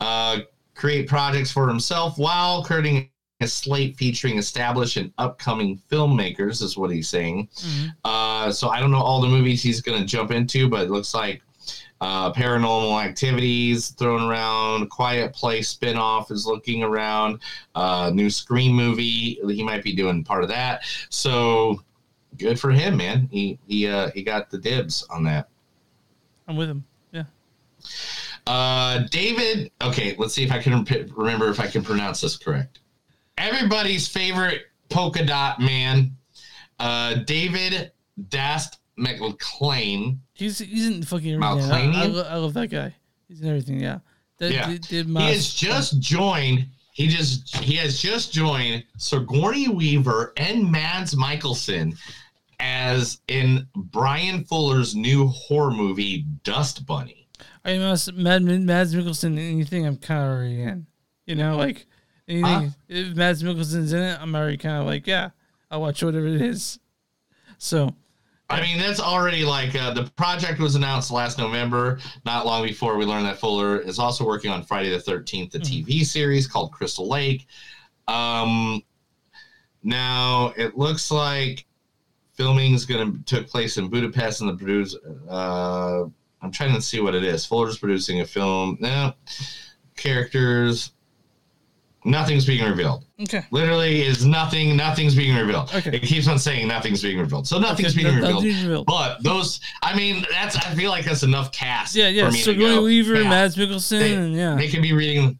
Uh, create projects for himself while creating a slate featuring established and upcoming filmmakers, is what he's saying. Uh, so I don't know all the movies he's going to jump into, but it looks like uh, Paranormal Activities thrown around, Quiet Place spinoff is looking around, uh, new screen movie. He might be doing part of that. So good for him, man. He he uh, he got the dibs on that. I'm with him. Yeah. Uh, David. Okay, let's see if I can rep- remember if I can pronounce this correct. Everybody's favorite polka dot man, uh, David Dast McLean. He's he's in fucking everything. I, I? I love that guy. He's in everything. Yeah. That, yeah, did, did he has just joined. He just he has just joined Sigourney Weaver and Mads Mikkelsen as in Bryan Fuller's new horror movie Dust Bunny. I must Mad Mads Mikkelsen. Anything I'm kind of already in. You know, like anything. Huh? If Mads Mikkelsen's in it, I'm already kind of like, yeah, I'll watch whatever it is. So I mean, that's already like uh, the project was announced last November, not long before we learned that Fuller is also working on Friday the 13th, the TV series called Crystal Lake. Um, now it looks like filming is going to took place in Budapest, and the produce. Uh, I'm trying to see what it is. Fuller's producing a film. No characters. Nothing's being revealed. Okay. Literally is nothing. Nothing's being revealed. Okay. It keeps on saying nothing's being revealed. So nothing's Okay, being no- revealed. revealed. But those, I mean, that's. I feel like that's enough cast. yeah, yeah. To Sigourney go, Weaver, yeah, Mads Mikkelsen, They, and yeah. they could be reading.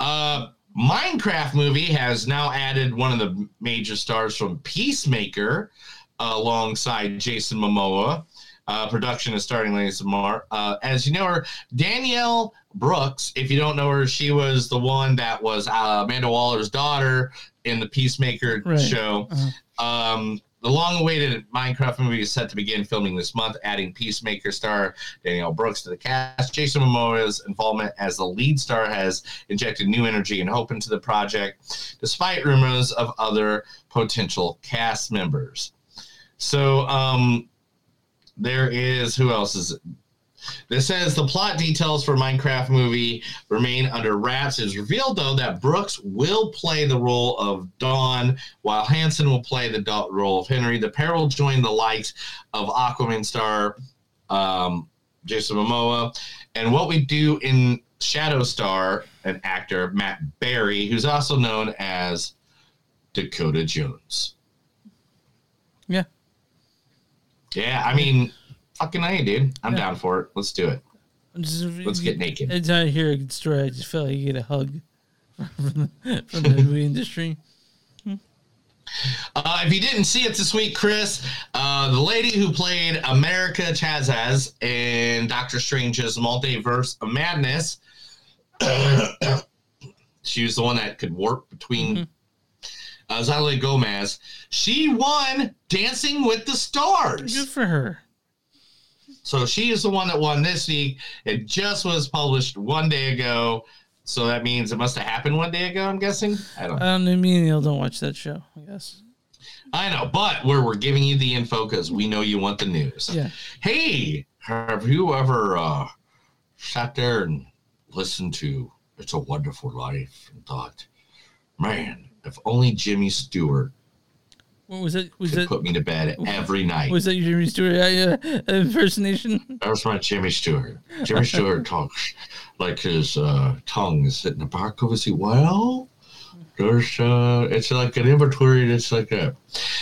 Uh, Minecraft movie has now added one of the major stars from Peacemaker, alongside Jason Momoa. Uh, production is starting later tomorrow. Uh, as you know her, Danielle Brooks. If you don't know her, she was the one that was uh, Amanda Waller's daughter in the Peacemaker Right. show. Uh-huh. Um, the long-awaited Minecraft movie is set to begin filming this month, adding Peacemaker star Danielle Brooks to the cast. Jason Momoa's involvement as the lead star has injected new energy and hope into the project, despite rumors of other potential cast members. So, um, there is who else is? This says the plot details for Minecraft movie remain under wraps. It's revealed though that Brooks will play the role of Dawn, while Hansen will play the do- role of Henry. The pair will join the likes of Aquaman star um, Jason Momoa, and what we do in Shadow Star, an actor Matt Berry, who's also known as Dakota Jones. Yeah. Yeah, I mean, fucking A, dude. I'm Yeah. down for it. Let's do it. Just, Let's get naked. Anytime I hear a good story, I just feel like you get a hug [laughs] from the, from [laughs] the movie industry. Uh, if you didn't see it this week, Chris, uh, the lady who played America Chavez in Doctor Strange's Multiverse of Madness, [coughs] she was the one that could warp between uh, Zelda Gomez. She won Dancing with the Stars. Good for her. So she is the one that won this week. It just was published one day ago. So that means it must have happened one day ago, I'm guessing. I don't I don't know. Me and Neil don't watch that show. I guess. I know, but we're, we're giving you the info because we know you want the news. Yeah. Hey, have you ever uh, sat there and listened to It's a Wonderful Life and thought, man, if only Jimmy Stewart What was it? Was it? put me to bed every night. Was that your Jimmy Stewart uh, uh, [laughs] impersonation? That was my Jimmy Stewart. Jimmy Stewart talks like his uh, tongue is in the back of his well. There's uh, it's like an inventory It's like a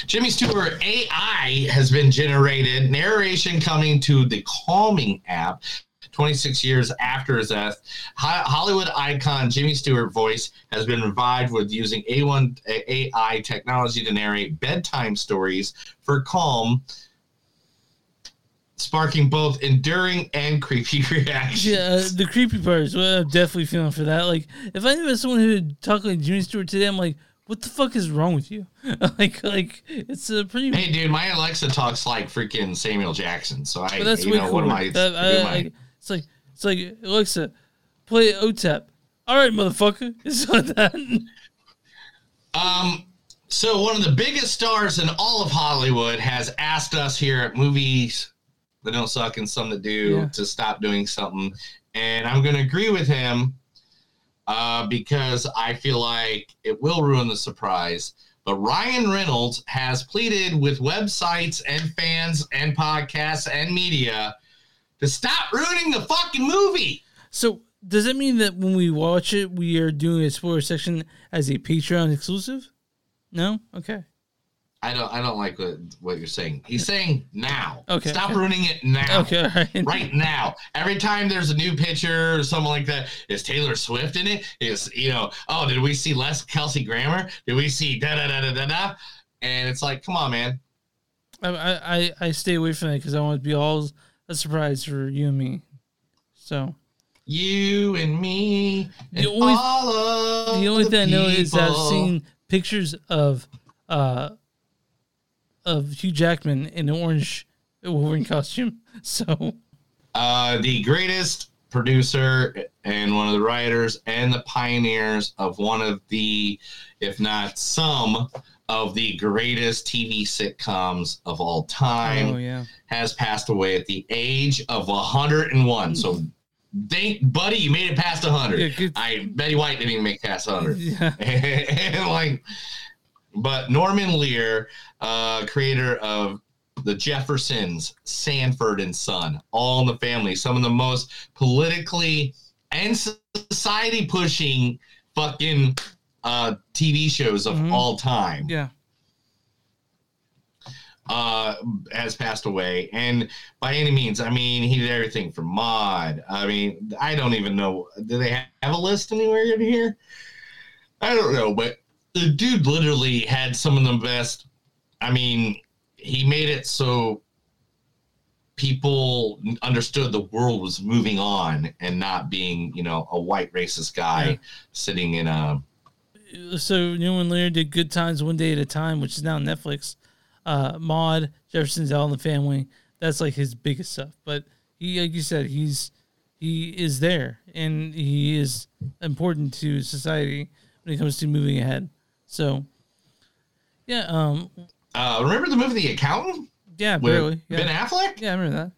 Jimmy Stewart AI has been generated. Narration coming to the Calming app. 26 years after his death, Ho- Hollywood icon Jimmy Stewart voice has been revived with using A1 AI technology to narrate bedtime stories for Calm, sparking both enduring and creepy [laughs] reactions. Yeah, the creepy part is what I'm definitely feeling for that. Like, if I knew someone who would talk like Jimmy Stewart today, I'm like, what the fuck is wrong with you? [laughs] like, like it's a pretty. Hey, dude, my Alexa talks like freaking Samuel Jackson. So I, but that's you way know, what am. I? That- I- I- it's like it's like Alexa, play OTEP. All right, motherfucker. [laughs] It's like that. Um, so one of the biggest stars in all of Hollywood has asked us here at Movies That Don't Suck and Some That Do Yeah. to stop doing something, and I'm going to agree with him uh, because I feel like it will ruin the surprise. But Ryan Reynolds has pleaded with websites and fans and podcasts and media to stop ruining the fucking movie. So does that mean that when we watch it, we are doing a spoiler section as a Patreon exclusive? No. Okay. I don't. I don't like what, what you're saying. He's saying now. Okay. Stop ruining it now. Okay, right. [laughs] Right now. Every time there's a new picture or something like that, is Taylor Swift in it? Is you know? Oh, did we see less Kelsey Grammer? Did we see da da da da da da? And it's like, come on, man. I I, I- I stay away from that because I want to be all a surprise for you and me. So You and me. And The only- all of the only thing I know is I've seen pictures of uh of Hugh Jackman in an orange Wolverine costume. [laughs] So uh, the greatest producer and one of the writers and the pioneers of one of the, if not some, of the greatest TV sitcoms of all time Oh, yeah. has passed away at the age of 101. So, thank buddy, you made it past 100. Yeah, I Betty White didn't even make it past 100. Yeah. [laughs] and like, but Norman Lear, uh, creator of the Jeffersons, Sanford and Son, All in the Family, some of the most politically and society pushing fucking uh, TV shows of all time yeah. uh, has passed away. And by any means, I mean, he did everything from Mod. I mean, I don't even know. Do they have a list anywhere in here? I don't know, but the dude literally had some of the best. I mean, he made it so people understood the world was moving on and not being, you know, a white racist guy Yeah. sitting in a. so Norman Lear did Good Times One Day at a Time, which is now Netflix. Uh, Maud Jefferson's All in the Family. That's like his biggest stuff. But he, like you said, he's he is there and he is important to society when it comes to moving ahead. So, yeah, um, Uh, remember the movie The Accountant? yeah, barely. Yeah. Ben Affleck? Yeah, I remember that.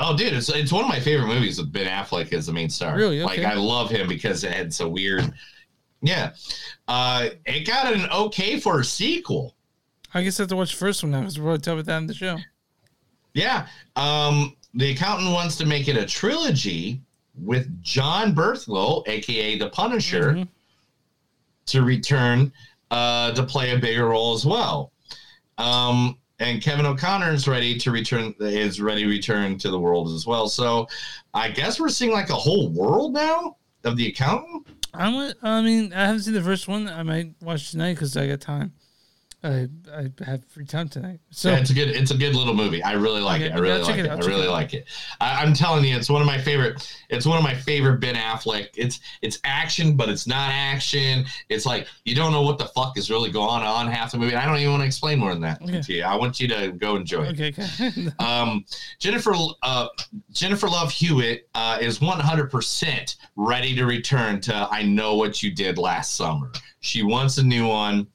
Oh, dude, it's it's one of my favorite movies with Ben Affleck as the main star. Really? Like I love him because it had so weird. Yeah, uh, it got an okay for a sequel. I guess I have to watch the first one now because we're about that in the show. Yeah, um, the accountant wants to make it a trilogy with Jon Bernthal, aka the Punisher, Mm-hmm. to return uh, to play a bigger role as well. Um, and Gavin O'Connor is ready to return is ready to return to the world as well. So I guess we're seeing like a whole world now of the accountant. I would, I mean, I haven't seen the first one. I might watch tonight because I got time. I I have free time tonight. So yeah, it's a good it's a good little movie. I really like Okay, it. I really like it it. I really it. like it. I, I'm telling you, it's one of my favorite. It's one of my favorite Ben Affleck. It's it's action, but it's not action. It's like you don't know what the fuck is really going on half the movie. I don't even want to explain more than that Okay. to you. I want you to go enjoy it. okay, okay. [laughs] Um, Jennifer uh, Jennifer Love Hewitt uh, is 100% ready to return to I Know What You Did Last Summer. She wants a new one,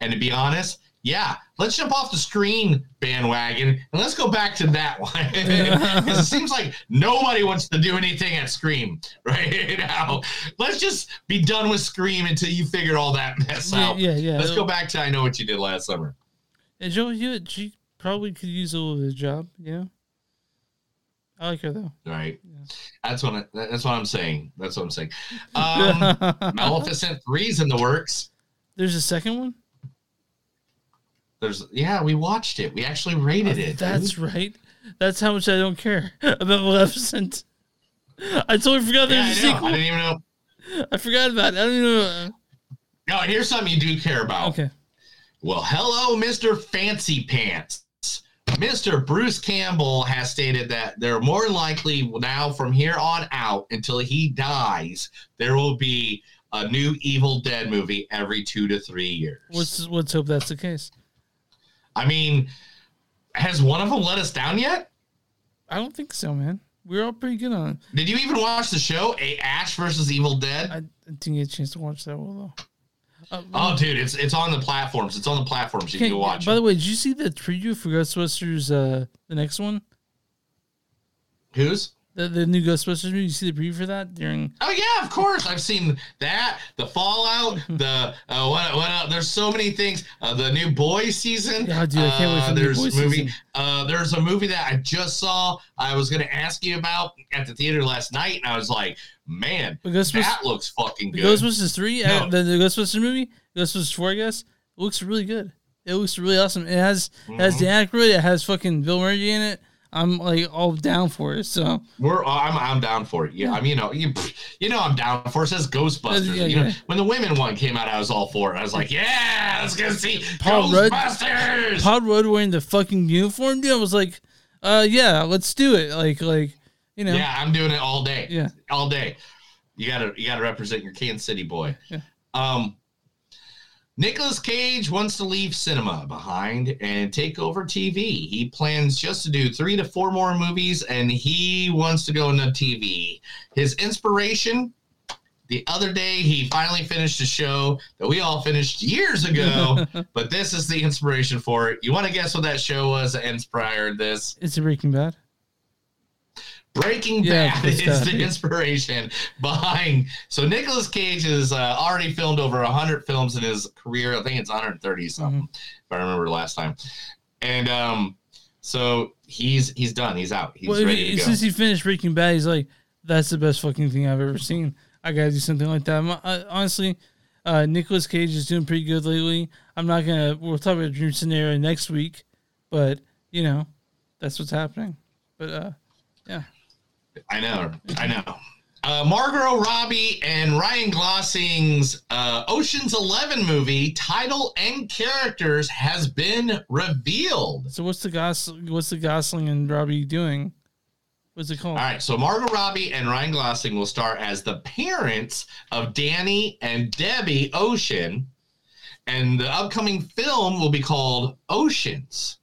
and to be honest, yeah, let's jump off the screen bandwagon and let's go back to that [laughs] one [laughs] because it seems like nobody wants to do anything at Scream [laughs] right now. Let's just be done with Scream until you figure all that mess Yeah, out. yeah, yeah. Let's go back to I Know What You Did Last Summer. And Joe Hewitt, she probably could use a little bit of job. Yeah, I like her though. Right. That's what I, that's what I'm saying. That's what I'm saying. Um, Maleficent three's in the works. There's a second one. There's yeah, we watched it. We actually rated it. That's dude. right. That's how much I don't care about Maleficent. I totally forgot there's I, a sequel. I didn't even know. I forgot about it. I don't even know. No, here's something you do care about. Okay. Well, hello, Mr. Fancy Pants. Mr. Bruce Campbell has stated that they're more likely now from here on out until he dies, there will be a new Evil Dead movie every two to three years. Let's let's hope that's the case. I mean, has one of them let us down yet? I don't think so, man. We're all pretty good on it. Did you even watch the show, A Ash versus Evil Dead? I didn't get a chance to watch that one though. Uh, oh, dude, it's it's on the platforms. It's on the platforms. You can watch. It. By it. the way, did you see the preview for Ghostbusters? Uh, the next one, Who's? The the new Ghostbusters movie. You see the preview for that during? Oh yeah, of course. I've seen that. The Fallout. [laughs] the uh, what? What? Uh, there's so many things. Uh, the new Boy season. Yeah, dude, I can't wait for Uh, the new There's Boys a movie. season. Uh, there's a movie that I just saw. I was gonna ask you about at the theater last night, and I was like, man, that looks fucking good. Ghostbusters three, No. uh, the, the Ghostbusters movie, Ghostbusters four, I guess, looks really good. It looks really awesome. It has it has Mm-hmm. Dan Aykroyd. It has fucking Bill Murray in it. I'm like all down for it. So We're I'm I'm down for it. Yeah, I mean, you know, you you know, I'm down for it. It says Ghostbusters. Yeah, you know, when the women one came out, I was all for it. I was like, yeah, let's go see Paul Rudd, Ghostbusters. Paul Rudd wearing the fucking uniform. Dude, I was like, uh, yeah, let's do it. Like, like you know, Yeah, I'm doing it all day. Yeah. all day. You gotta you gotta represent your Kansas City boy. Yeah. Um, Nicolas Cage wants to leave cinema behind and take over TV. He plans just to do three to four more movies, and he wants to go into TV. His inspiration. The other day, he finally finished a show that we all finished years ago, [laughs] but this is the inspiration for it. You want to guess what that show was that inspired this? it's a Breaking Bad. Breaking Yeah, Bad is the inspiration behind. So Nicolas Cage has uh, already filmed over hundred films in his career. I think it's 130 something, Mm-hmm. if I remember last time. And um, so he's he's done. He's out. He's well, ready to go. since he finished Breaking Bad, he's like, that's the best fucking thing I've ever seen. I gotta do something like that. I'm, honestly, uh, Nicolas Cage is doing pretty good lately. I'm not gonna. We'll talk about Dream Scenario next week, but you know, that's what's happening. But uh. I know. I know. Uh, Margot Robbie and Ryan Gosling's uh, Ocean's Eleven movie title and characters has been revealed. So what's the Gos? What's the Gosling and Robbie doing? What's it called? All right, so Margot Robbie and Ryan Gosling will star as the parents of Danny and Debbie Ocean, and the upcoming film will be called Oceans.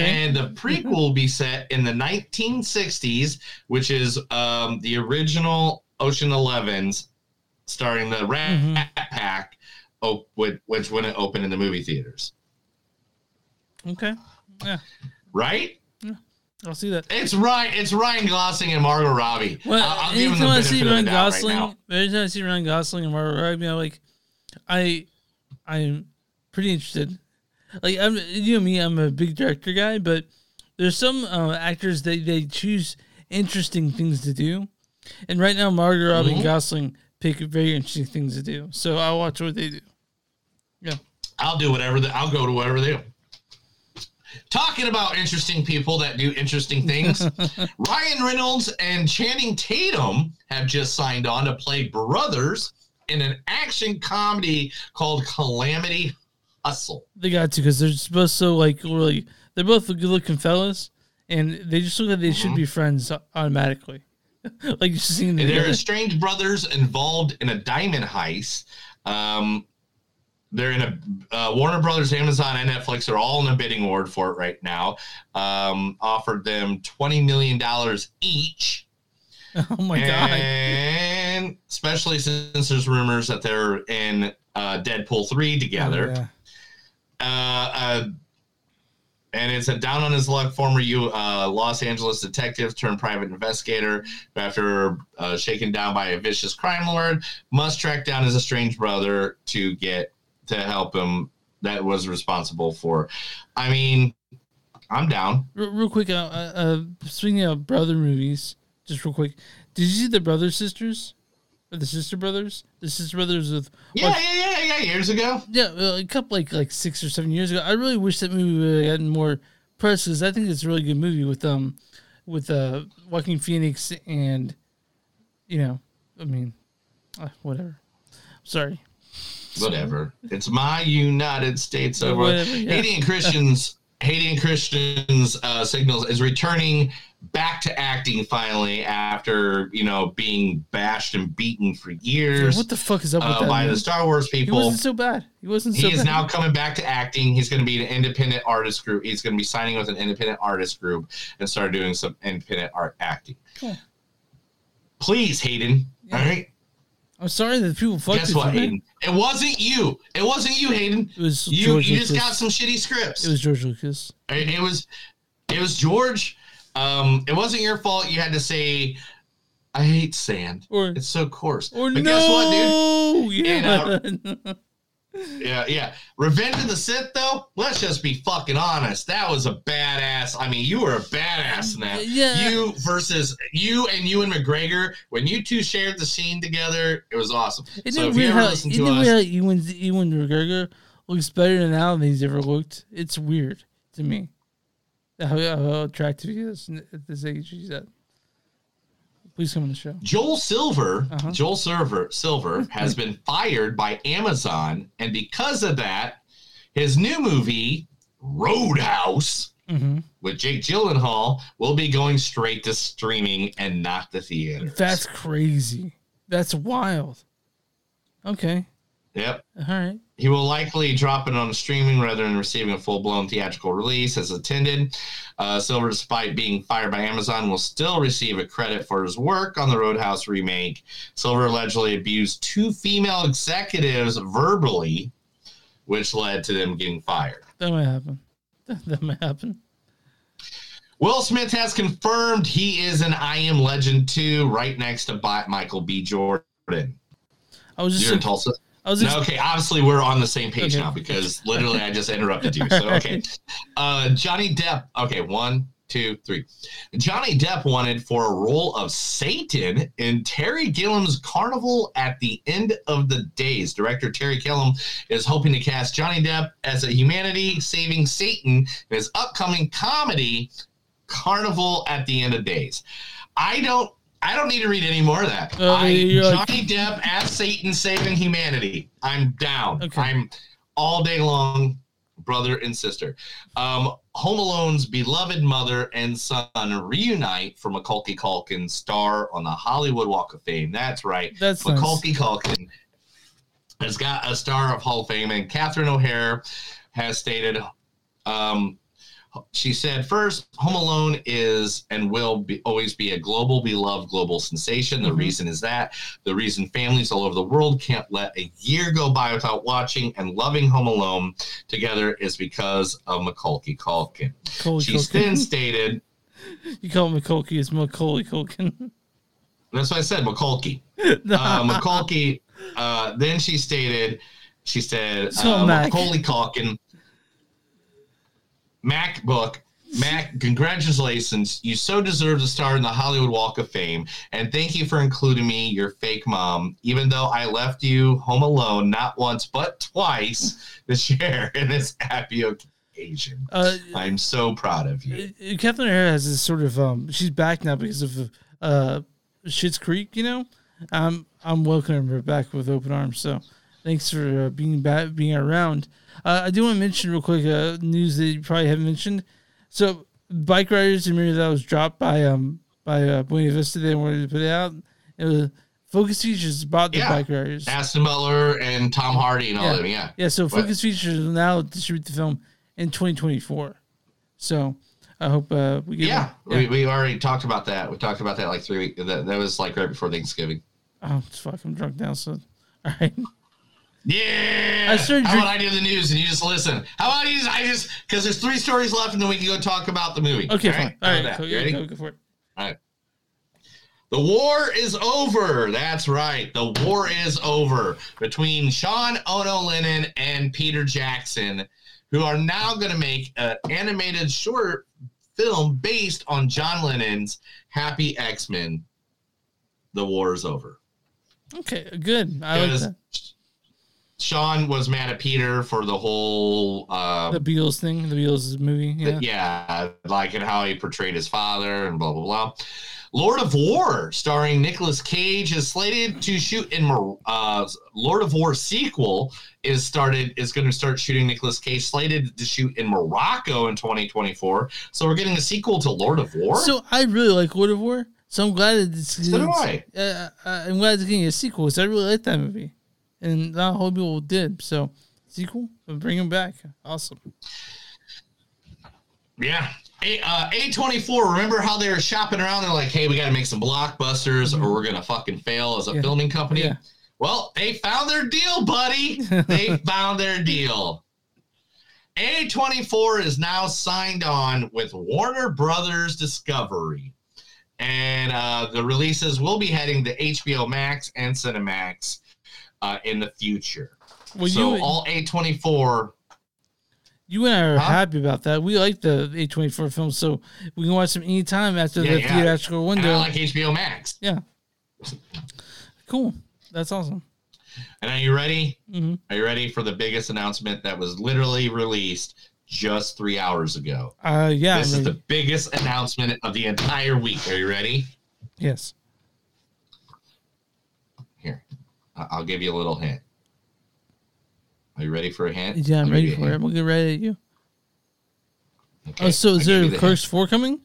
And the prequel will be set in the 1960s, which is um, the original Ocean 11s, starring the Rat Pack, oh, which, which when it opened in the movie theaters. Okay. Yeah. Right? Yeah. I'll see that. It's Ryan. It's Ryan Gosling and Margot Robbie. Well, I'll, I'll give them the anytime I see Ryan doubt right Gosling, anytime I see Ryan Gosling and Margot Robbie, I'm like, I, I'm pretty interested. Like I'm, you know me, I'm a big director guy, but there's some uh, actors that they choose interesting things to do, and right now Margot Robbie and Mhm. Gosling pick very interesting things to do. So I'll watch what they do. Yeah. I'll do whatever. The, I'll go to whatever they do. Talking about interesting people that do interesting things, [laughs] Ryan Reynolds and Channing Tatum have just signed on to play brothers in an action comedy called Calamity Hustle. They got to because they're supposed to like really. They're both good looking fellas, and they just look like they should be friends automatically. [laughs] like you seen And they're estranged brothers involved in a diamond heist. Um, they're in a uh, Warner Brothers, Amazon, and Netflix are all in a bidding war for it right now. Um, offered them twenty million dollars each. [laughs] Oh my god! And especially since there's rumors that they're in uh, Deadpool three together. Oh, yeah. Uh, uh, and it's a down on his luck former U, uh, Los Angeles detective turned private investigator after uh, shaken down by a vicious crime lord, must track down his estranged brother to get to help him. That was responsible for. I mean, I'm down. Real, real quick, uh, uh, speaking of brother movies, just real quick, did you see the brother sisters the sister brothers? The sister brothers with Yeah, yeah, yeah, yeah. Years ago. yeah, uh, a couple like like six or seven years ago. I really wish that movie would have gotten more press because I think it's a really good movie with um with uh Joaquin Phoenix and you know, I mean, uh, whatever. Sorry. whatever. It's my United States of Whatever, yeah. Hayden Christensen. Hayden Christensen uh, signals is returning back to acting finally after you know being bashed and beaten for years. What the fuck is up with uh, that? by man? the Star Wars people? He wasn't so bad. He wasn't so he is bad. now coming back to acting. He's going to be an independent artist group. He's going to be signing with an independent artist group and start doing some independent art acting. Cool. Please, Hayden. All right. I'm sorry that people fucked Guess what. Hayden? It wasn't you. It wasn't you, Hayden. It was you. George you just got some shitty scripts. It was George Lucas. It, it was. It was George. Um, it wasn't your fault. You had to say, "I hate sand." Or it's so coarse. Or but no, guess what, dude? yeah. [laughs] Yeah, yeah. Revenge of the Sith, though. Let's just be fucking honest. That was a badass. I mean, you were a badass in that. Yeah. You versus you and you and McGregor. When you two shared the scene together, it was awesome. Isn't so it if you weird ever how, listen isn't to it us, weird Ewan, Ewan McGregor looks better now than he's ever looked. It's weird to me how, how attractive he is at this age he's at. Please come on the show. Joel Silver, Uh-huh. Joel Silver, Silver [laughs] has been fired by Amazon, and because of that, his new movie Roadhouse Mm-hmm. with Jake Gyllenhaal will be going straight to streaming and not the theater. That's crazy. That's wild. Okay. Yep. All right. He will likely drop it on streaming rather than receiving a full blown theatrical release as intended. Uh, Silver, despite being fired by Amazon, will still receive a credit for his work on the Roadhouse remake. Silver allegedly abused two female executives verbally, which led to them getting fired. That might happen. [laughs] That, might happen. Will Smith has confirmed he is an I Am Legend 2 right next to Michael B. Jordan. I was just You're in Tulsa? I was No, okay, obviously we're on the same page Okay. now because literally I just interrupted you. So okay. [laughs] Uh Johnny Depp. Okay, one, two, three. Johnny Depp wanted for a role of Satan in Terry Gilliam's Carnival at the End of the Days. Director Terry Gilliam is hoping to cast Johnny Depp as a humanity saving Satan in his upcoming comedy Carnival at the End of Days. I don't I don't need to read any more of that. Uh, I, you're like- Johnny Depp as Satan saving humanity. I'm down. I'm all day long, brother and sister. Um, Home Alone's beloved mother and son reunite for Macaulay Culkin star on the Hollywood Walk of Fame. That's right. That's nice. Macaulay Culkin has got a star of Hall of Fame, and Catherine O'Hara has stated, um, she said, first, Home Alone is and will be, always be a global, beloved global sensation. The Mhm. reason is that the reason families all over the world can't let a year go by without watching and loving Home Alone together is because of Macaulay Culkin. Macaulay She Culkin. then [laughs] stated, You call him Macaulay, it's Macaulay Culkin. That's what I said, Macaulay. [laughs] uh, Macaulay. Uh, then she stated, she said, So, uh, Macaulay Culkin, MacBook, Mac, congratulations. You so deserve to star in the Hollywood Walk of Fame. And thank you for including me, your fake mom, even though I left you home alone not once but twice to share [laughs] in this happy occasion. Uh, I'm so proud of you. Uh, Catherine O'Hara has this sort of um she's back now because of uh Schitt's Creek, you know. Um I'm welcoming her back with open arms. So thanks for uh, being back being around. Uh, I do want to mention real quick uh, news that you probably haven't mentioned. So bike riders, remember that was dropped by um by uh, Buena Vista. They wanted to put it out. It was Focus Features bought the Yeah. bike riders. Austin Butler and Tom Hardy and all yeah. of them. Yeah. Yeah, so? Focus Features will now distribute the film in 2024. So I hope uh, we get Yeah, We, we already talked about that. We talked about that like three weeks. That, that was like right before Thanksgiving. Oh, fuck, I'm drunk now. So, [laughs] all right. Yeah. How about I do the news and you just listen? How about you? Just, I just because there's three stories left and then we can go talk about the movie. Okay, All fine. right. All right, about that? go, You ready? go, go for it. All right. The war is over. That's right. The war is over between Sean Ono Lennon and Peter Jackson, who are now going to make an animated short film based on John Lennon's Happy Xmas. The war is over. Okay, good. I like that. Sean was mad at Peter for the whole uh, The Beatles thing, the Beatles movie. Yeah. yeah, like and how he portrayed his father and blah blah blah. Lord of War, starring Nicolas Cage, is slated to shoot in uh, Lord of War sequel is started is going to start shooting Nicolas Cage slated to shoot in Morocco in 2024. So we're getting a sequel to Lord of War. So I really like Lord of War. So I'm glad it's. So do it's- Uh, uh, I'm glad it's getting a sequel because I really like that movie, and not a whole people did. So sequel, bring him back. Awesome. Yeah. A, uh, A24, remember how they were shopping around? They're like, hey, we got to make some blockbusters or we're going to fucking fail as a Yeah. filming company. Yeah. Well, they found their deal, buddy. they [laughs] found their deal. A24 is now signed on with Warner Brothers Discovery. And uh, the releases will be heading to HBO Max and Cinemax uh, in the future. Well, so all A24 You and I are Huh? happy about that. We like the A24 films, so we can watch them anytime after Yeah, the yeah. theatrical And window. I like HBO Max. Yeah. Cool. That's awesome. And are you ready? Mhm. Are you ready for the biggest announcement that was literally released just three hours ago? Uh, yeah. this is the biggest announcement of the entire week. Are you ready? yes. Here, I- I'll give you a little hint. Are you ready for a hint? Yeah, I'm ready for it. hint. I'm get ready at you. Okay, Oh, so is there a the Clerks 4 coming?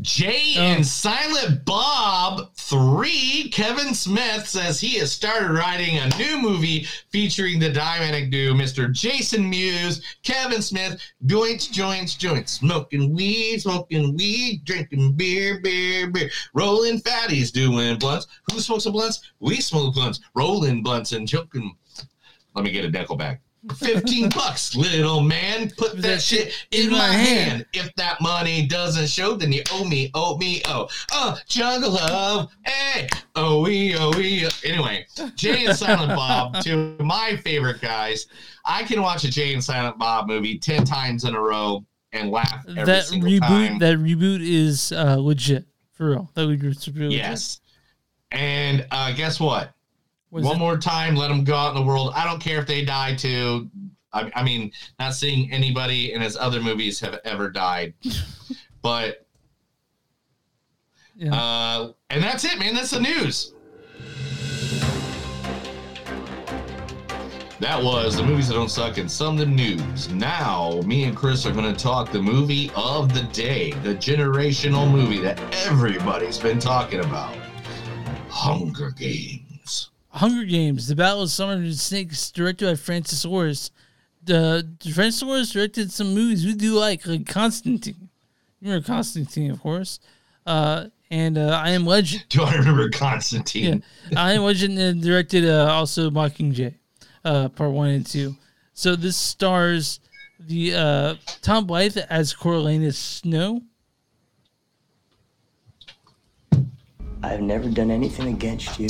Jay Oh. and Silent Bob 3. Kevin Smith says he has started writing a new movie featuring the dynamic duo, Mr. Jason Mewes, Kevin Smith, joints, joints, joints, smoking weed, smoking weed, drinking beer, beer, beer, rolling fatties, doing blunts. Who smokes a blunts? We smoke blunts, rolling blunts and joking. Let me get a deckle back. 15 bucks, little man. Put that shit in my hand. If that money doesn't show, then you owe me, owe me, oh. Oh, jungle love. Hey, oh, we, oh, we. Anyway, Jay and Silent Bob, two of my favorite guys. I can watch a Jay and Silent Bob movie 10 times in a row and laugh every that single reboot time. that reboot is uh legit for real. That reboot's real legit. Yes. And uh, guess what? One it? more time, let them go out in the world. I don't care if they die too. I, I mean, not seeing anybody in his other movies have ever died, [laughs] but Yeah. uh, and that's it, man. That's the news. That was the movies that don't suck and some of the news. Now, me and Chris are going to talk the movie of the day, the generational movie that everybody's been talking about Hunger Games. Hunger Games: The Battle of Summer and Snakes, directed by Francis Orris. The Francis Orris directed some movies we do like, like Constantine. You remember Constantine, of course. Uh, and uh, I Am Legend. Do I remember Constantine? Yeah, I Am Legend and directed uh, also Mockingjay, uh, part one and two. So this stars the uh, Tom Blyth as Coriolanus Snow. I've never done anything against you.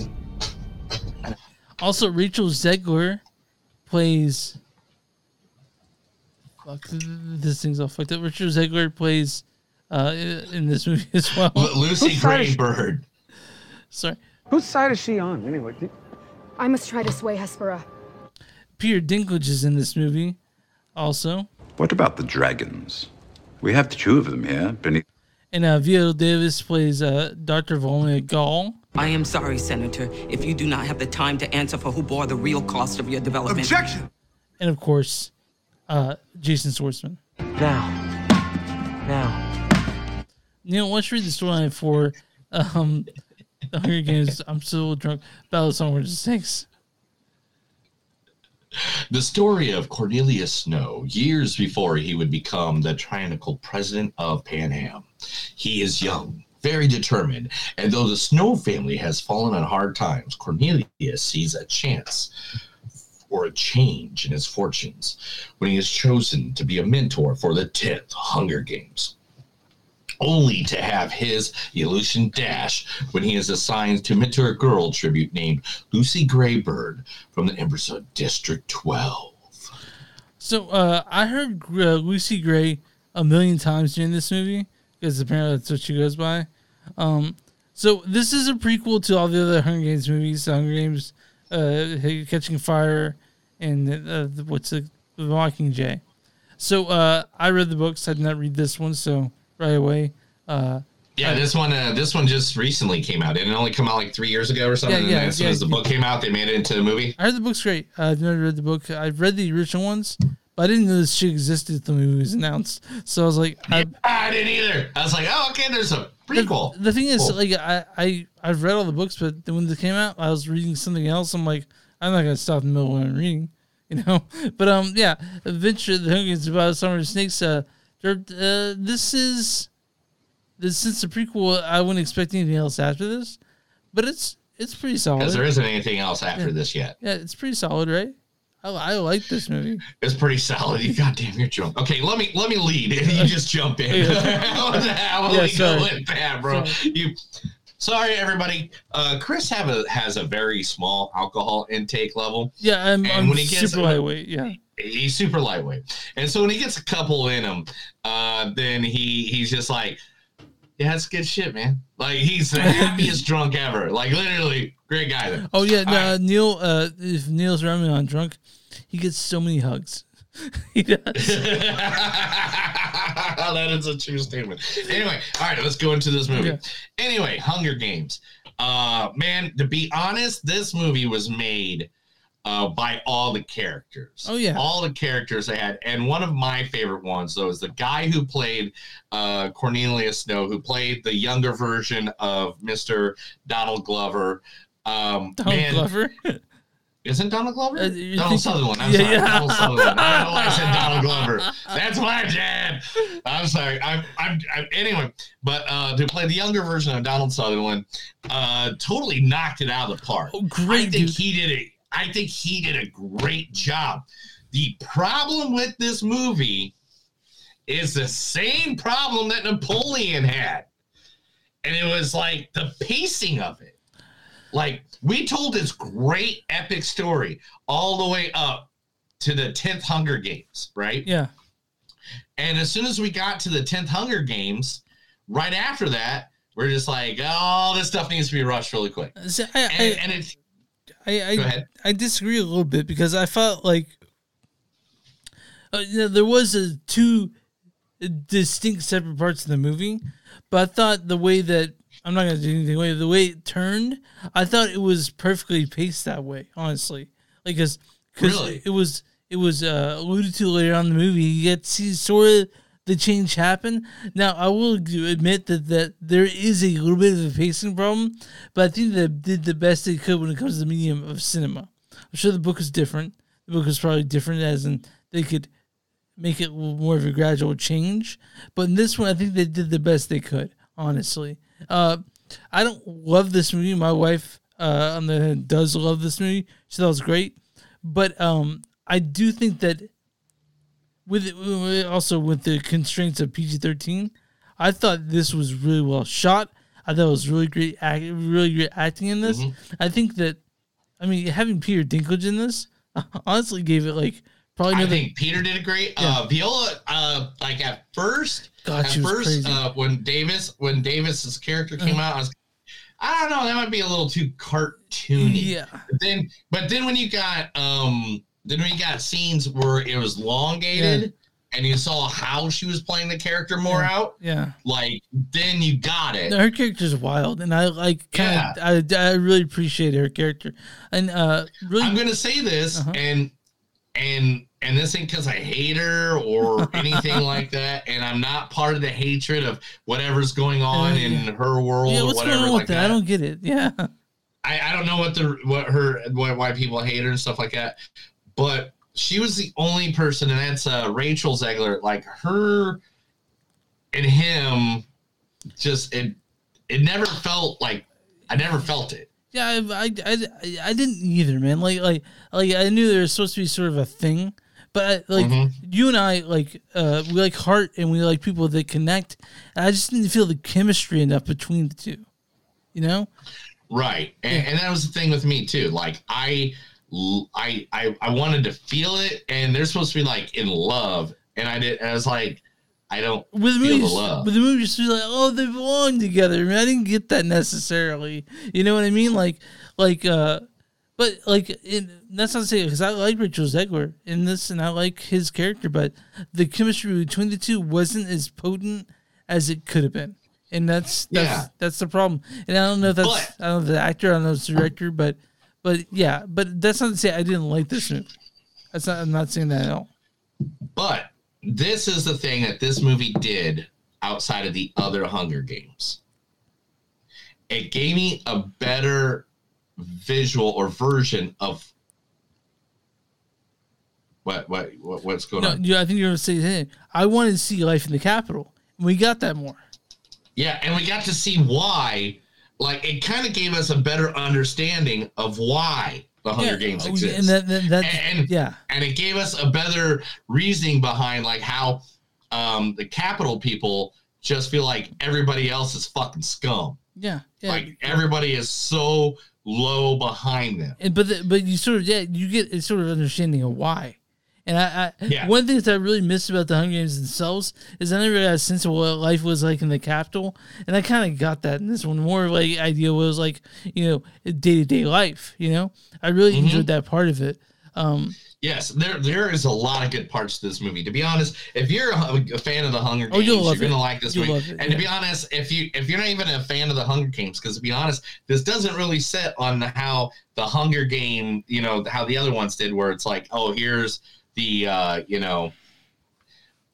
Also, Rachel Zegler plays. Fuck, th- th- this thing's all fucked up. Rachel Zegler plays uh, in this movie [laughs] as well. Lu- Lucy Whose side is- Gray Baird. Sorry. Whose side is she on anyway? Did- I must try to sway Hespera. Peter Dinklage is in this movie, also, What about the dragons? We have two of them here beneath. and uh, Viola Davis plays uh, Dr. Volumnia Gaul. I am sorry, Senator, if you do not have the time to answer for who bore the real cost of your development. Objection! And of course, uh, Jason Schwartzman. Now. Now. Neil, let's read the storyline for um, the Hunger Games. I'm still drunk. Battle of Summer Snakes. The story of Coriolanus Snow, years before he would become the tyrannical president of Panem. He is young, very determined, and though the Snow family has fallen on hard times, Coriolanus sees a chance for a change in his fortunes when he is chosen to be a mentor for the 10th Hunger Games. Only to have his illusion dash when he is assigned to mentor a girl tribute named Lucy Gray Baird from the Empress of District 12. So uh, I heard uh, Lucy Gray a million times during this movie because apparently that's what she goes by. Um, so this is a prequel to all the other Hunger Games movies. Hunger Games, uh, Catching Fire, and uh, the- what's the, the Mockingjay. So uh, I read the books. I did not read this one. So right away, uh, Yeah, this one uh, this one just recently came out. Didn't it only come out like three years ago or something? Yeah, yeah, as soon yeah. as the book came out, they made it into the movie. I heard the book's great. I've never read the book. I've read the original ones, but I didn't know this shit existed until the movie was announced. So I was like, I, I didn't either. I was like, oh, okay, there's a prequel. The, the thing is, Cool. like, I, I I've read all the books, but then when they came out, I was reading something else. I'm like, I'm not gonna stop in the middle of I'm reading, [laughs] you know. But um, yeah, Adventure the Hunger Games about Summer of Snakes. Uh, uh, this is this since the prequel. I wouldn't expect anything else after this, but it's it's pretty solid. Because there isn't anything else after Yeah. this yet. Yeah, it's pretty solid, right? I, I like this movie. It's pretty solid. You goddamn, you're drunk. Okay, let me let me lead, and [laughs] you just jump in. [laughs] How Yeah, we sorry. go with that, bro? You. Sorry, everybody. Uh, Chris have a has a very small alcohol intake level. Yeah, I'm, And I'm when he gets- super lightweight. Yeah. He's super lightweight, and so when he gets a couple in him, uh, then he he's just like, Yeah, that's good shit, man. Like he's the [laughs] happiest drunk ever. Like literally, great guy. There. Oh yeah, no, uh, Neil. Uh, if Neil's running on drunk, he gets so many hugs. [laughs] he does. [laughs] that is a true statement. Anyway, all right, let's go into this movie. Okay. Anyway, Hunger Games. Uh, man, to be honest, this movie was made uh, by all the characters. Oh, yeah. all the characters they had, and one of my favorite ones though is the guy who played uh, Cornelius Snow, who played the younger version of Mister Donald Glover. Um, Donald man, Glover. [laughs] Isn't Donald Glover? Uh, Donald Sutherland. I'm Yeah, sorry. yeah. Donald Sutherland. I don't know why I said [laughs] Donald Glover. That's my jab. I'm sorry. I'm, I'm, I'm anyway, but uh, to play the younger version of Donald Sutherland, uh, totally knocked it out of the park. Oh, great, I think dude. he did it. I think he did a great job. The problem with this movie is the same problem that Napoleon had. And it was like the pacing of it. Like we told this great epic story all the way up to the 10th Hunger Games, right? Yeah. And as soon as we got to the 10th Hunger Games, right after that, we're just like, oh, this stuff needs to be rushed really quick. I, I, And, and it's I, I. I disagree a little bit because I felt like uh, you know, there was a two distinct separate parts of the movie, but I thought the way that I'm not gonna do anything away the way it turned, I thought it was perfectly paced that way. Honestly, like because Really? it was it was uh, alluded to later on in the movie. You get to see sort of the change happen. Now, I will admit that, that there is a little bit of a pacing problem, but I think they did the best they could when it comes to the medium of cinema. I'm sure the book is different. The book is probably different, as in they could make it more of a gradual change. But in this one, I think they did the best they could. Honestly, uh, I don't love this movie. My wife, uh, on the does love this movie. She thought it was great, but um, I do think that with also with the constraints of PG thirteen, I thought this was really well shot. I thought it was really great, act, really great acting in this. I think that, I mean, having Peter Dinklage in this [laughs] honestly gave it like probably I think Peter did a great. Uh, Viola, uh, like at first, God, at first, uh, when Davis, when Davis's character came Uh-huh. out, I was, I don't know, that might be a little too cartoony. Yeah. But then, but then when you got, um, then we got scenes where it was elongated, and you saw how she was playing the character more Yeah. out, yeah. like then you got it. Her character's wild, and I like kind of I, I really appreciate her character, and uh, really I'm gonna say this, Uh-huh. and and and this ain't because I hate her or [laughs] anything like that, and I'm not part of the hatred of whatever's going on Uh, in yeah. her world yeah. or whatever going on like that? that. I don't get it. Yeah, I, I don't know what the what her what, why people hate her and stuff like that, but she was the only person, and that's uh, Rachel Zegler. Like her and him, just it it never felt like I never felt it. yeah. I, I, I, I didn't either, man. Like like like I knew there was supposed to be sort of a thing, but I, like Mhm. you and I like uh we like heart and we like people that connect. And I just didn't feel the chemistry enough between the two. You know? Right. And, and that was the thing with me too. Like I, I, I, I wanted to feel it and they're supposed to be like in love. And I did, I was like, I don't with the feel the movies, love. with the movies, just like, oh, they belong together. I, mean, I didn't get that necessarily. You know what I mean? Like, like, uh, but like, it, that's not to say because I like Rachel Zegler in this, and I like his character, but the chemistry between the two wasn't as potent as it could have been, and that's that's Yeah. that's the problem. And I don't know if that's But- I don't know the actor, I don't know if it's the director, but but yeah, but that's not to say I didn't like this movie. That's not. I'm not saying that at all. But this is the thing that this movie did outside of the other Hunger Games. It gave me a better visual or version of what what, what what's going No, on. yeah, I think you're gonna say, hey, I wanted to see life in the Capitol. And we got that more. Yeah, and we got to see why. Like it kind of gave us a better understanding of why the Hunger Yeah, Games oh, exist. and that- that- that- and, yeah. and it gave us a better reasoning behind like how um, the capital people just feel like everybody else is fucking scum. Yeah, yeah. Like everybody is so low behind them. And, but the, but you sort of yeah you get a sort of understanding of why, And I, I Yeah. one of the things I really missed about the Hunger Games themselves is I never got a sense of what life was like in the capital, and I kind of got that in this one. More like idea was like, you know, day to day life. You know, I really Mhm. enjoyed that part of it. Um, Yes, there there is a lot of good parts to this movie. To be honest, if you're a, a fan of the Hunger Oh, Games, you'll love you're gonna like this You'll movie. it, and to be honest, if you if you're not even a fan of the Hunger Games, because to be honest, this doesn't really set on how the Hunger Game, you know, how the other ones did, where it's like, oh, here's the uh, you know,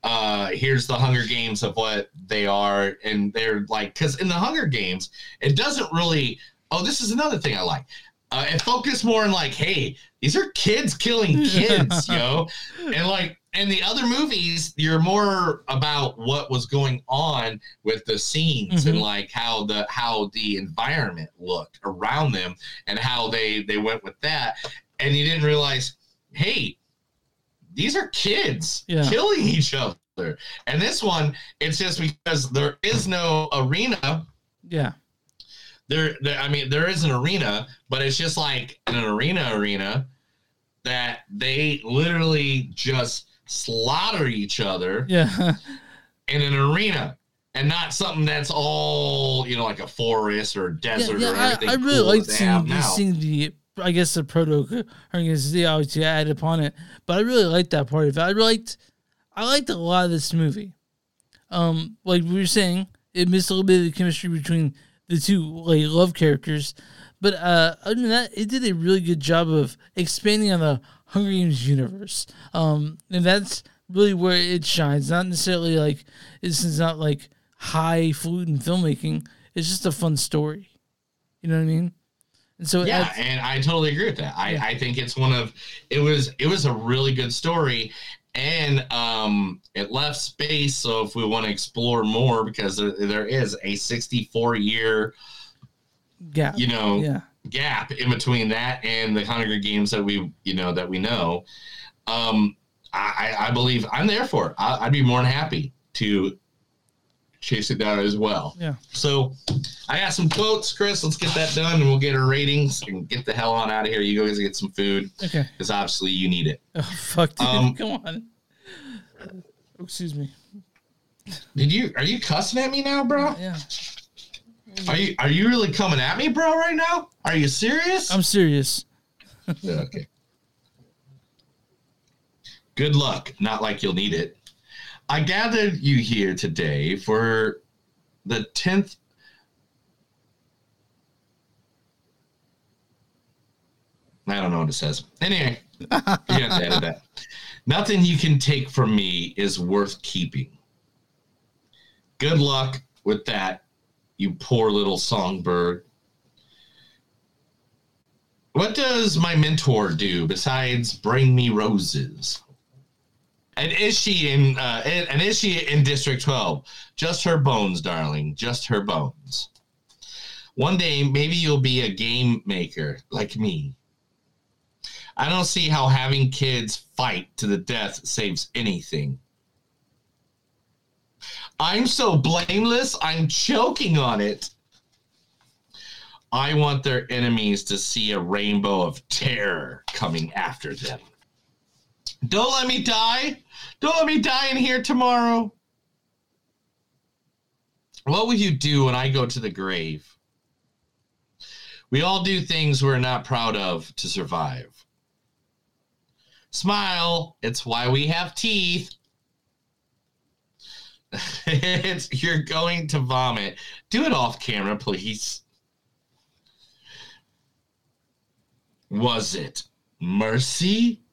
uh, here's the Hunger Games of what they are, and they're like, because in the Hunger Games, it doesn't really. Oh, this is another thing I like. Uh, it focused more on like, hey, these are kids killing [laughs] kids, yo, and like in the other movies, you're more about what was going on with the scenes and Mhm. like how the how the environment looked around them and how they they went with that, and you didn't realize, hey, these are kids Yeah. killing each other. And this one, it's just because there is no arena yeah, there, there i mean there is an arena but it's just like an arena arena that they literally just slaughter each other yeah, [laughs] in an arena and not something that's all you know like a forest or a yeah. desert yeah or I, everything I really cool that seeing, seeing the. I guess the proto they obviously added upon it, but I really liked that part of it. I liked, I liked a lot of this movie. Um, like we were saying, it missed a little bit of the chemistry between the two like love characters, but uh, other than that, it did a really good job of expanding on the Hunger Games universe. Um, and that's really where it shines. Not necessarily like this is not like highfalutin filmmaking. It's just a fun story. You know what I mean? And so yeah and i totally agree with that I, I think it's one of it was it was a really good story and um it left space so if we want to explore more because there, there is a 64 year gap. you know yeah. gap in between that and the Hunger Games that we you know that we know. Um, I, I I believe I'm there for it. I, I'd be more than happy to chase it down as well. Yeah. So I got some quotes, Chris. Let's get that done, and we'll get our ratings and get the hell on out of here. You guys get some food Okay. because obviously you need it. Oh fuck, dude. Um, [laughs] Come on. Oh, excuse me. Did you are you cussing at me now, bro? Yeah. Are you are you really coming at me, bro? Right now? Are you serious? I'm serious. [laughs] Okay. Good luck. Not like you'll need it. I gathered you here today for the 10th. I don't know what it says. Anyway, [laughs] you have to edit that. Nothing you can take from me is worth keeping. Good luck with that, you poor little songbird. What does my mentor do besides bring me roses? And is she in? Uh, and is she in District Twelve? Just her bones, darling. Just her bones. One day, maybe you'll be a game maker like me. I don't see how having kids fight to the death saves anything. I'm so blameless. I'm choking on it. I want their enemies to see a rainbow of terror coming after them. Don't let me die. Don't let me die in here tomorrow. What will you do when I go to the grave? We all do things we're not proud of to survive. Smile. It's why we have teeth. [laughs] you're going to vomit. Do it off camera, please. Was it mercy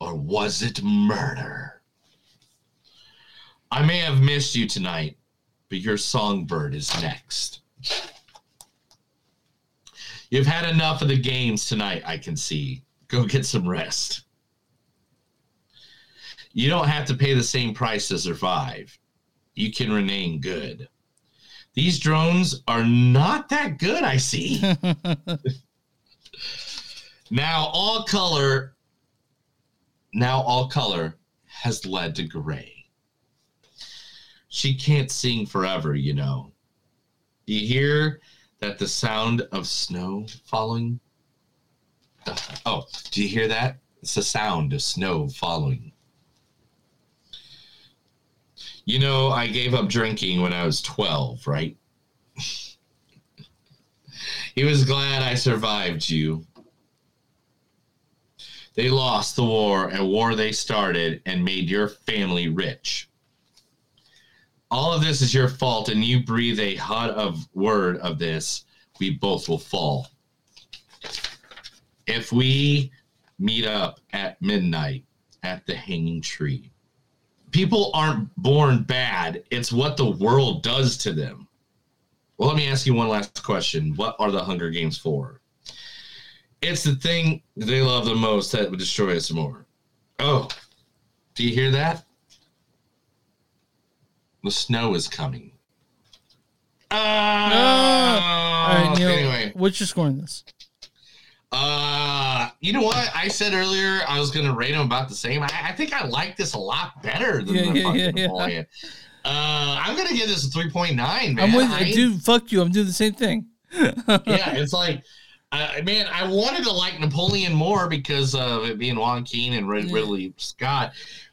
or was it murder? I may have missed you tonight, but your songbird is next. You've had enough of the games tonight, I can see. Go get some rest. You don't have to pay the same price to survive. You can remain good. These drones are not that good, I see. [laughs] now all color now all color has led to gray. She can't sing forever, you know. You hear that the sound of snow falling? Uh, oh, do you hear that? It's the sound of snow falling. You know, I gave up drinking when I was 12, right? [laughs] he was glad I survived you. They lost the war, a war they started, and made your family rich. All of this is your fault, and you breathe a hot of word of this, we both will fall. If we meet up at midnight at the hanging tree, people aren't born bad. It's what the world does to them. Well, let me ask you one last question. What are the Hunger Games for? It's the thing they love the most that would destroy us more. Oh, do you hear that? The snow is coming. Ah! All right, Neil. anyway. What's your score on this? Uh, you know what? I said earlier I was gonna rate them about the same. I, I think I like this a lot better than Yeah, the yeah, fucking yeah, yeah. Uh, I'm gonna give this a 3.9, man. I'm with I- dude. Fuck you. I'm doing the same thing. [laughs] yeah, it's like, uh, man, I wanted to like Napoleon more because of it being Joaquin and Rid- Yeah. Ridley Scott.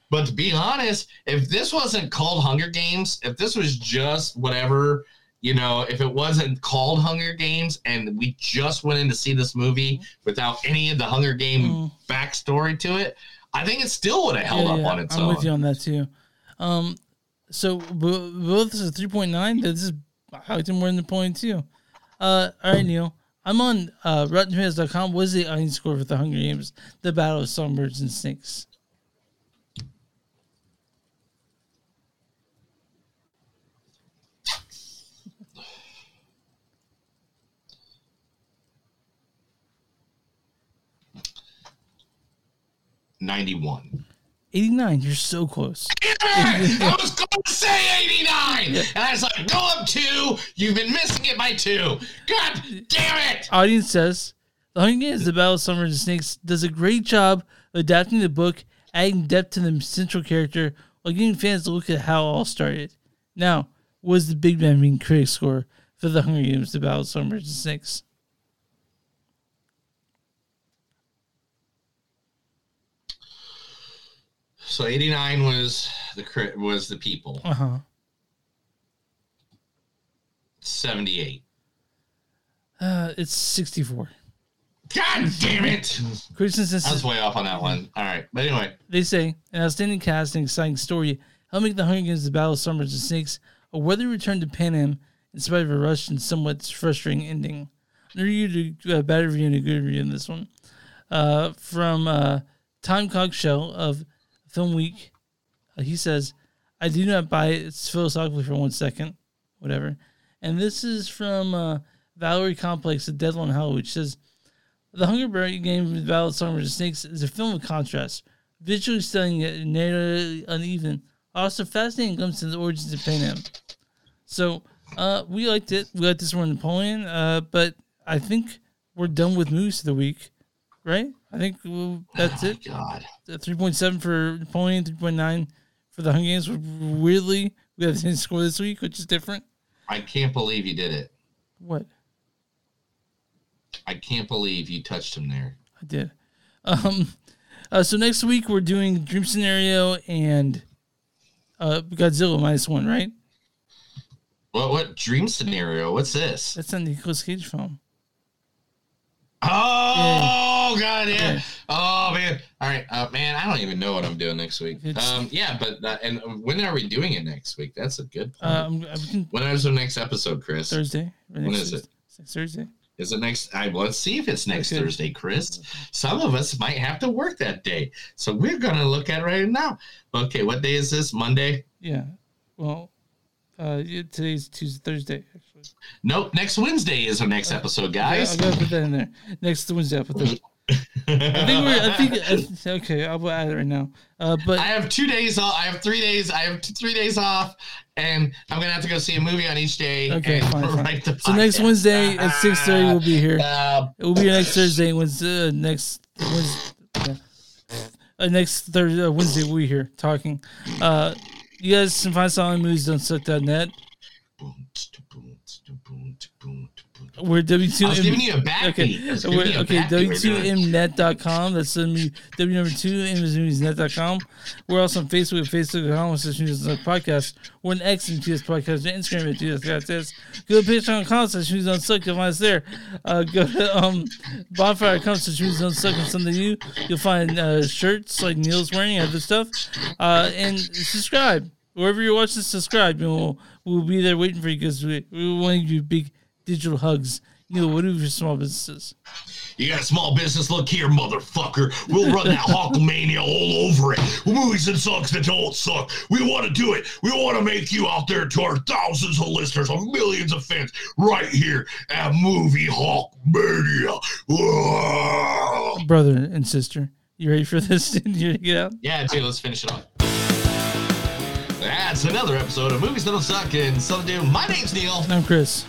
But to be honest, if this wasn't called Hunger Games, if this was just whatever, you know, if it wasn't called Hunger Games and we just went in to see this movie without any of the Hunger Game backstory to it, I think it still would have held Mm. Yeah, up yeah, on its I'm own. with you on that too. Um, so bo- this is a three point nine. This is I liked it more than the point two. Uh, all right, Neil. I'm on uh, RottenTomatoes.com. What is the audience score for the Hunger Games: The Battle of Songbirds and Snakes? Ninety-one. Eighty nine. You're so close. [laughs] I was going to say 89, and I was like, go up two. You've been missing it by two. God damn it! Audience says The Hunger Games: The Battle of Songbirds and Snakes does a great job of adapting the book, adding depth to the central character, while getting fans to look at how it all started. Now, was the Big Man Mean critic score for The Hunger Games: The Battle of Songbirds and Snakes? So 89 was the was the people. Uh huh. 78. Uh, it's sixty four. God damn it! And I was way off on that one. All right, but anyway, They say an outstanding cast and exciting story help make the Hunger Games: The Battle of Songbirds and Snakes a worthy return to Panem in spite of a rushed and somewhat frustrating ending. I'm you to a bad review and a good review in this one. Uh, from uh, Tim Cogshell of Film Week, uh, he says, "I do not buy it philosophically for one second, whatever." And this is from uh, Valerie Complex of Deadline Hollywood. which says, the Hunger Game with Battle of Songbirds and Snakes is a film of contrast, visually stunning yet narratively uneven. Also fascinating glimpse into the origins of Panem. So uh, we liked it. We liked this one, Napoleon. Uh, but I think we're done with movies of the week, right? I think well, that's it. God, three point seven for Napoleon, three point nine for the Hunger Games. Weirdly, we have the same score this week, which is different. I can't believe you did it. What I can't believe you touched him there. I did. Um, uh, so next week we're doing Dream Scenario and uh, Godzilla minus one, right? What what dream scenario? What's this? That's a Nicolas Cage film. Oh god, yeah. Oh man. All right, uh, man. I don't even know what I'm doing next week. Um, yeah, but uh, and when are we doing it next week? That's a good point. Um, when is the next episode, Chris? Thursday. When is it? Thursday. Is it next? I, let's see if it's next Okay. Thursday, Chris. Some of us might have to work that day, so we're gonna look at it right now. Okay, what day is this? Monday? Yeah. Well, uh, yeah, today's Tuesday, Thursday. Actually, Nope. Next Wednesday is our next episode, guys. I gotta put that in there. Next Wednesday, I'll put that. I think we're. I think. Okay, I'll add it right now. Uh, but I have two days off. I have three days. I have t- three days off, and I'm gonna have to go see a movie on each day. Okay, fine, fine. So next. Wednesday at six thirty, we'll be here. Uh, it will be next Thursday. Wednesday, uh, next Wednesday, yeah. uh, next Thursday, uh, Wednesday, we'll be here talking. Uh, you guys can find us on movies don't suck.net. We're W2M. I was giving you a backbeat. Okay, I was giving we're, you a okay backbeat. We're doing- W2mnet.com. That's W number two, net.com. We're also on Facebook at Facebook.com slash News on Podcast. We're on X and TS Podcast. and Instagram at TS Podcast. Go to Patreon.com slash News on Suck. You'll find us there. Uh, go to um, Bonfire.com slash News on Suck and something new. You'll find uh, shirts like Neil's wearing and other stuff. Uh, and subscribe. Wherever you're watching, subscribe. And we'll, we'll be there waiting for you because we, we want to give you big digital hugs. You know, what do you do for small businesses? You got a small business? Look here, motherfucker. We'll run that Hulkamania all over it. Movies and songs that don't suck. We want to do it. We want to make you out there to our thousands of listeners, our millions of fans, right here at Movie Hulkmania. Whoa. Brother and sister, you ready for this? [laughs] you ready to get out? Yeah, dude, let's finish it off. That's another episode of Movies That Don't Suck and Something to Do. My name's Neil. I'm Chris.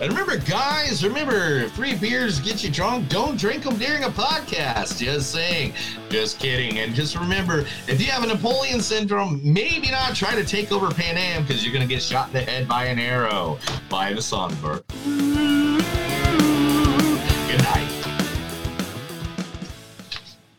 And remember, guys, remember, free beers get you drunk. Don't drink them during a podcast. Just saying. Just kidding. And just remember, if you have a Napoleon syndrome, maybe not try to take over Panem because you're going to get shot in the head by an arrow by the songbird.